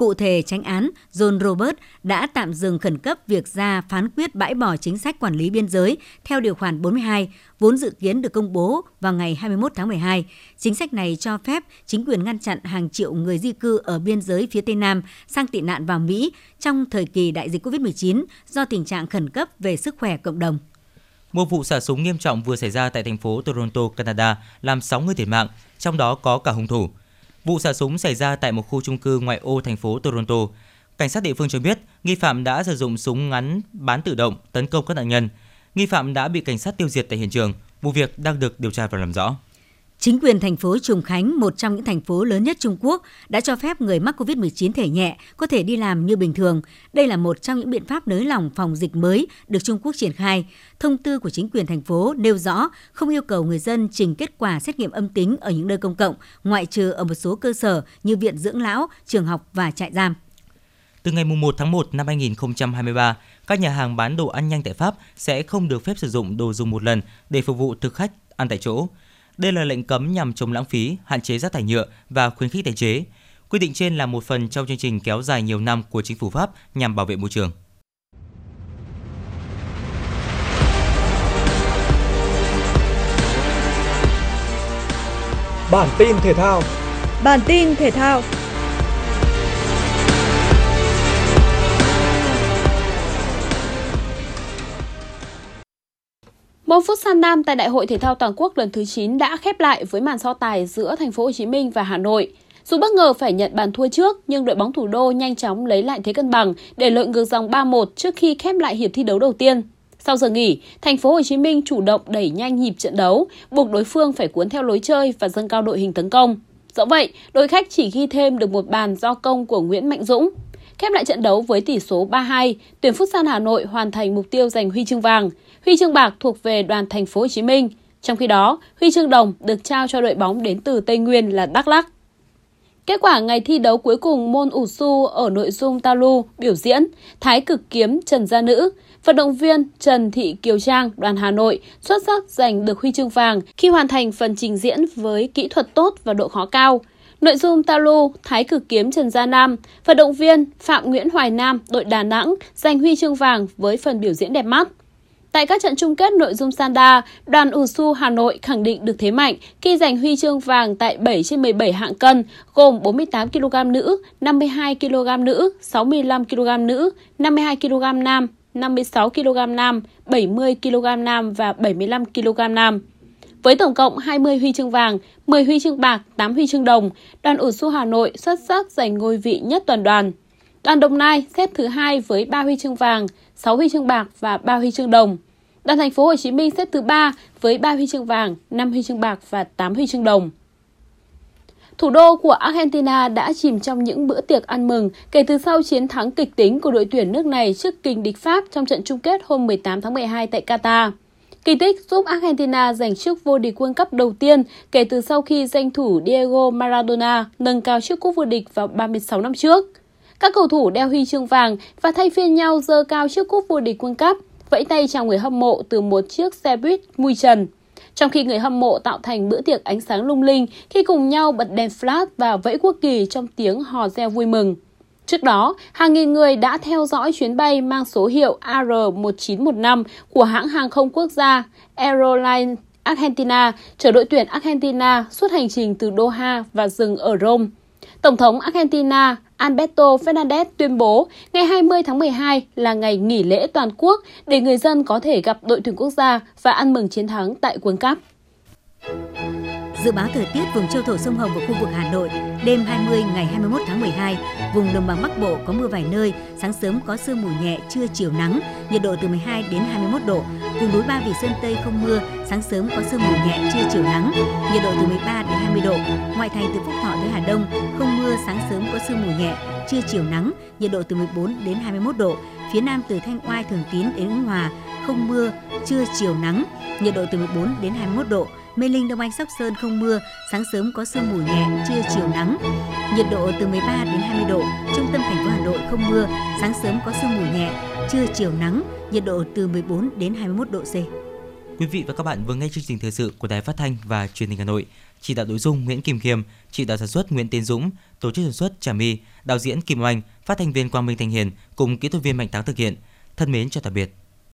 Cụ thể, tránh án John Robert đã tạm dừng khẩn cấp việc ra phán quyết bãi bỏ chính sách quản lý biên giới theo điều khoản 42, vốn dự kiến được công bố vào ngày 21 tháng 12. Chính sách này cho phép chính quyền ngăn chặn hàng triệu người di cư ở biên giới phía Tây Nam sang tị nạn vào Mỹ trong thời kỳ đại dịch COVID-19 do tình trạng khẩn cấp về sức khỏe cộng đồng. Một vụ xả súng nghiêm trọng vừa xảy ra tại thành phố Toronto, Canada, làm 6 người thiệt mạng, trong đó có cả hung thủ. Vụ xả súng xảy ra tại một khu chung cư ngoại ô thành phố Toronto. Cảnh sát địa phương cho biết, nghi phạm đã sử dụng súng ngắn bán tự động tấn công các nạn nhân. Nghi phạm đã bị cảnh sát tiêu diệt tại hiện trường. Vụ việc đang được điều tra và làm rõ. Chính quyền thành phố Trùng Khánh, một trong những thành phố lớn nhất Trung Quốc, đã cho phép người mắc COVID-19 thể nhẹ có thể đi làm như bình thường. Đây là một trong những biện pháp nới lỏng phòng dịch mới được Trung Quốc triển khai. Thông tư của chính quyền thành phố nêu rõ không yêu cầu người dân trình kết quả xét nghiệm âm tính ở những nơi công cộng, ngoại trừ ở một số cơ sở như viện dưỡng lão, trường học và trại giam. Từ ngày 1 tháng 1 năm 2023, các nhà hàng bán đồ ăn nhanh tại Pháp sẽ không được phép sử dụng đồ dùng một lần để phục vụ thực khách ăn tại chỗ. Đây là lệnh cấm nhằm chống lãng phí, hạn chế rác thải nhựa và khuyến khích tái chế. Quyết định trên là một phần trong chương trình kéo dài nhiều năm của chính phủ Pháp nhằm bảo vệ môi trường. Bản tin thể thao Bản tin thể thao Môn Futsal Nam tại Đại hội Thể thao Toàn quốc lần thứ 9 đã khép lại với màn so tài giữa Thành phố Hồ Chí Minh và Hà Nội. Dù bất ngờ phải nhận bàn thua trước, nhưng đội bóng thủ đô nhanh chóng lấy lại thế cân bằng để lợi ngược dòng 3-1 trước khi khép lại hiệp thi đấu đầu tiên. Sau giờ nghỉ, Thành phố Hồ Chí Minh chủ động đẩy nhanh nhịp trận đấu, buộc đối phương phải cuốn theo lối chơi và dâng cao đội hình tấn công. Dẫu vậy, đội khách chỉ ghi thêm được một bàn do công của Nguyễn Mạnh Dũng. Khép lại trận đấu với tỷ số 3-2, tuyển Phúc San Hà Nội hoàn thành mục tiêu giành huy chương vàng. Huy chương bạc thuộc về đoàn thành phố Hồ Chí Minh. Trong khi đó, huy chương đồng được trao cho đội bóng đến từ Tây Nguyên là Đắk Lắk. Kết quả ngày thi đấu cuối cùng môn ủ su ở nội dung talu biểu diễn Thái cực kiếm Trần Gia Nữ, vận động viên Trần Thị Kiều Trang đoàn Hà Nội xuất sắc giành được huy chương vàng khi hoàn thành phần trình diễn với kỹ thuật tốt và độ khó cao. Nội dung talu Thái cực kiếm Trần Gia Nam, vận động viên Phạm Nguyễn Hoài Nam đội Đà Nẵng giành huy chương vàng với phần biểu diễn đẹp mắt. Tại các trận chung kết nội dung Sanda, đoàn Usu Hà Nội khẳng định được thế mạnh khi giành huy chương vàng tại 7 trên 17 hạng cân, gồm 48 kg nữ, 52 kg nữ, 65 kg nữ, 52 kg nam, 56 kg nam, 70 kg nam và 75 kg nam. Với tổng cộng 20 huy chương vàng, 10 huy chương bạc, 8 huy chương đồng, đoàn Usu Hà Nội xuất sắc giành ngôi vị nhất toàn đoàn. Đoàn Đồng Nai xếp thứ hai với 3 huy chương vàng, 6 huy chương bạc và 3 huy chương đồng. Đoàn thành phố Hồ Chí Minh xếp thứ 3 với 3 huy chương vàng, 5 huy chương bạc và 8 huy chương đồng. Thủ đô của Argentina đã chìm trong những bữa tiệc ăn mừng kể từ sau chiến thắng kịch tính của đội tuyển nước này trước kình địch Pháp trong trận chung kết hôm 18 tháng 12 tại Qatar. Kỳ tích giúp Argentina giành chức vô địch World Cup đầu tiên kể từ sau khi danh thủ Diego Maradona nâng cao chức cúp vô địch vào 36 năm trước. Các cầu thủ đeo huy chương vàng và thay phiên nhau dơ cao chiếc cúp vô địch World Cup, vẫy tay chào người hâm mộ từ một chiếc xe buýt mùi trần. Trong khi người hâm mộ tạo thành bữa tiệc ánh sáng lung linh khi cùng nhau bật đèn flash và vẫy quốc kỳ trong tiếng hò reo vui mừng. Trước đó, hàng nghìn người đã theo dõi chuyến bay mang số hiệu AR1915 của hãng hàng không quốc gia Aeroline Argentina chở đội tuyển Argentina suốt hành trình từ Doha và dừng ở Rome. Tổng thống Argentina Alberto Fernandez tuyên bố ngày 20 tháng 12 là ngày nghỉ lễ toàn quốc để người dân có thể gặp đội tuyển quốc gia và ăn mừng chiến thắng tại World Cup. Dự báo thời tiết vùng châu thổ sông Hồng và khu vực Hà Nội, đêm 20 ngày 21 tháng 12, vùng đồng bằng Bắc Bộ có mưa vài nơi, sáng sớm có sương mù nhẹ, trưa chiều nắng, nhiệt độ từ 12 đến 21 độ. Vùng núi Ba Vì Sơn Tây không mưa, sáng sớm có sương mù nhẹ, trưa chiều nắng, nhiệt độ từ 13 đến 20 độ. Ngoại thành từ Phúc Thọ tới Hà Đông không mưa, sáng sớm có sương mù nhẹ, trưa chiều nắng, nhiệt độ từ 14 đến 21 độ. Phía Nam từ Thanh Oai Thường Tín đến Ứng Hòa không mưa, trưa chiều nắng, nhiệt độ từ 14 đến 21 độ. Mê Linh Đông Anh Sóc Sơn không mưa, sáng sớm có sương mù nhẹ, trưa chiều nắng. Nhiệt độ từ 13 đến 20 độ, trung tâm thành phố Hà Nội không mưa, sáng sớm có sương mù nhẹ, trưa chiều nắng, nhiệt độ từ 14 đến 21 độ C. Quý vị và các bạn vừa nghe chương trình thời sự của Đài Phát thanh và Truyền hình Hà Nội. Chỉ đạo nội dung Nguyễn Kim Khiêm, chỉ đạo sản xuất Nguyễn Tiến Dũng, tổ chức sản xuất Trà My, đạo diễn Kim Oanh, phát thanh viên Quang Minh Thành Hiền cùng kỹ thuật viên Mạnh Thắng thực hiện. Thân mến chào tạm biệt.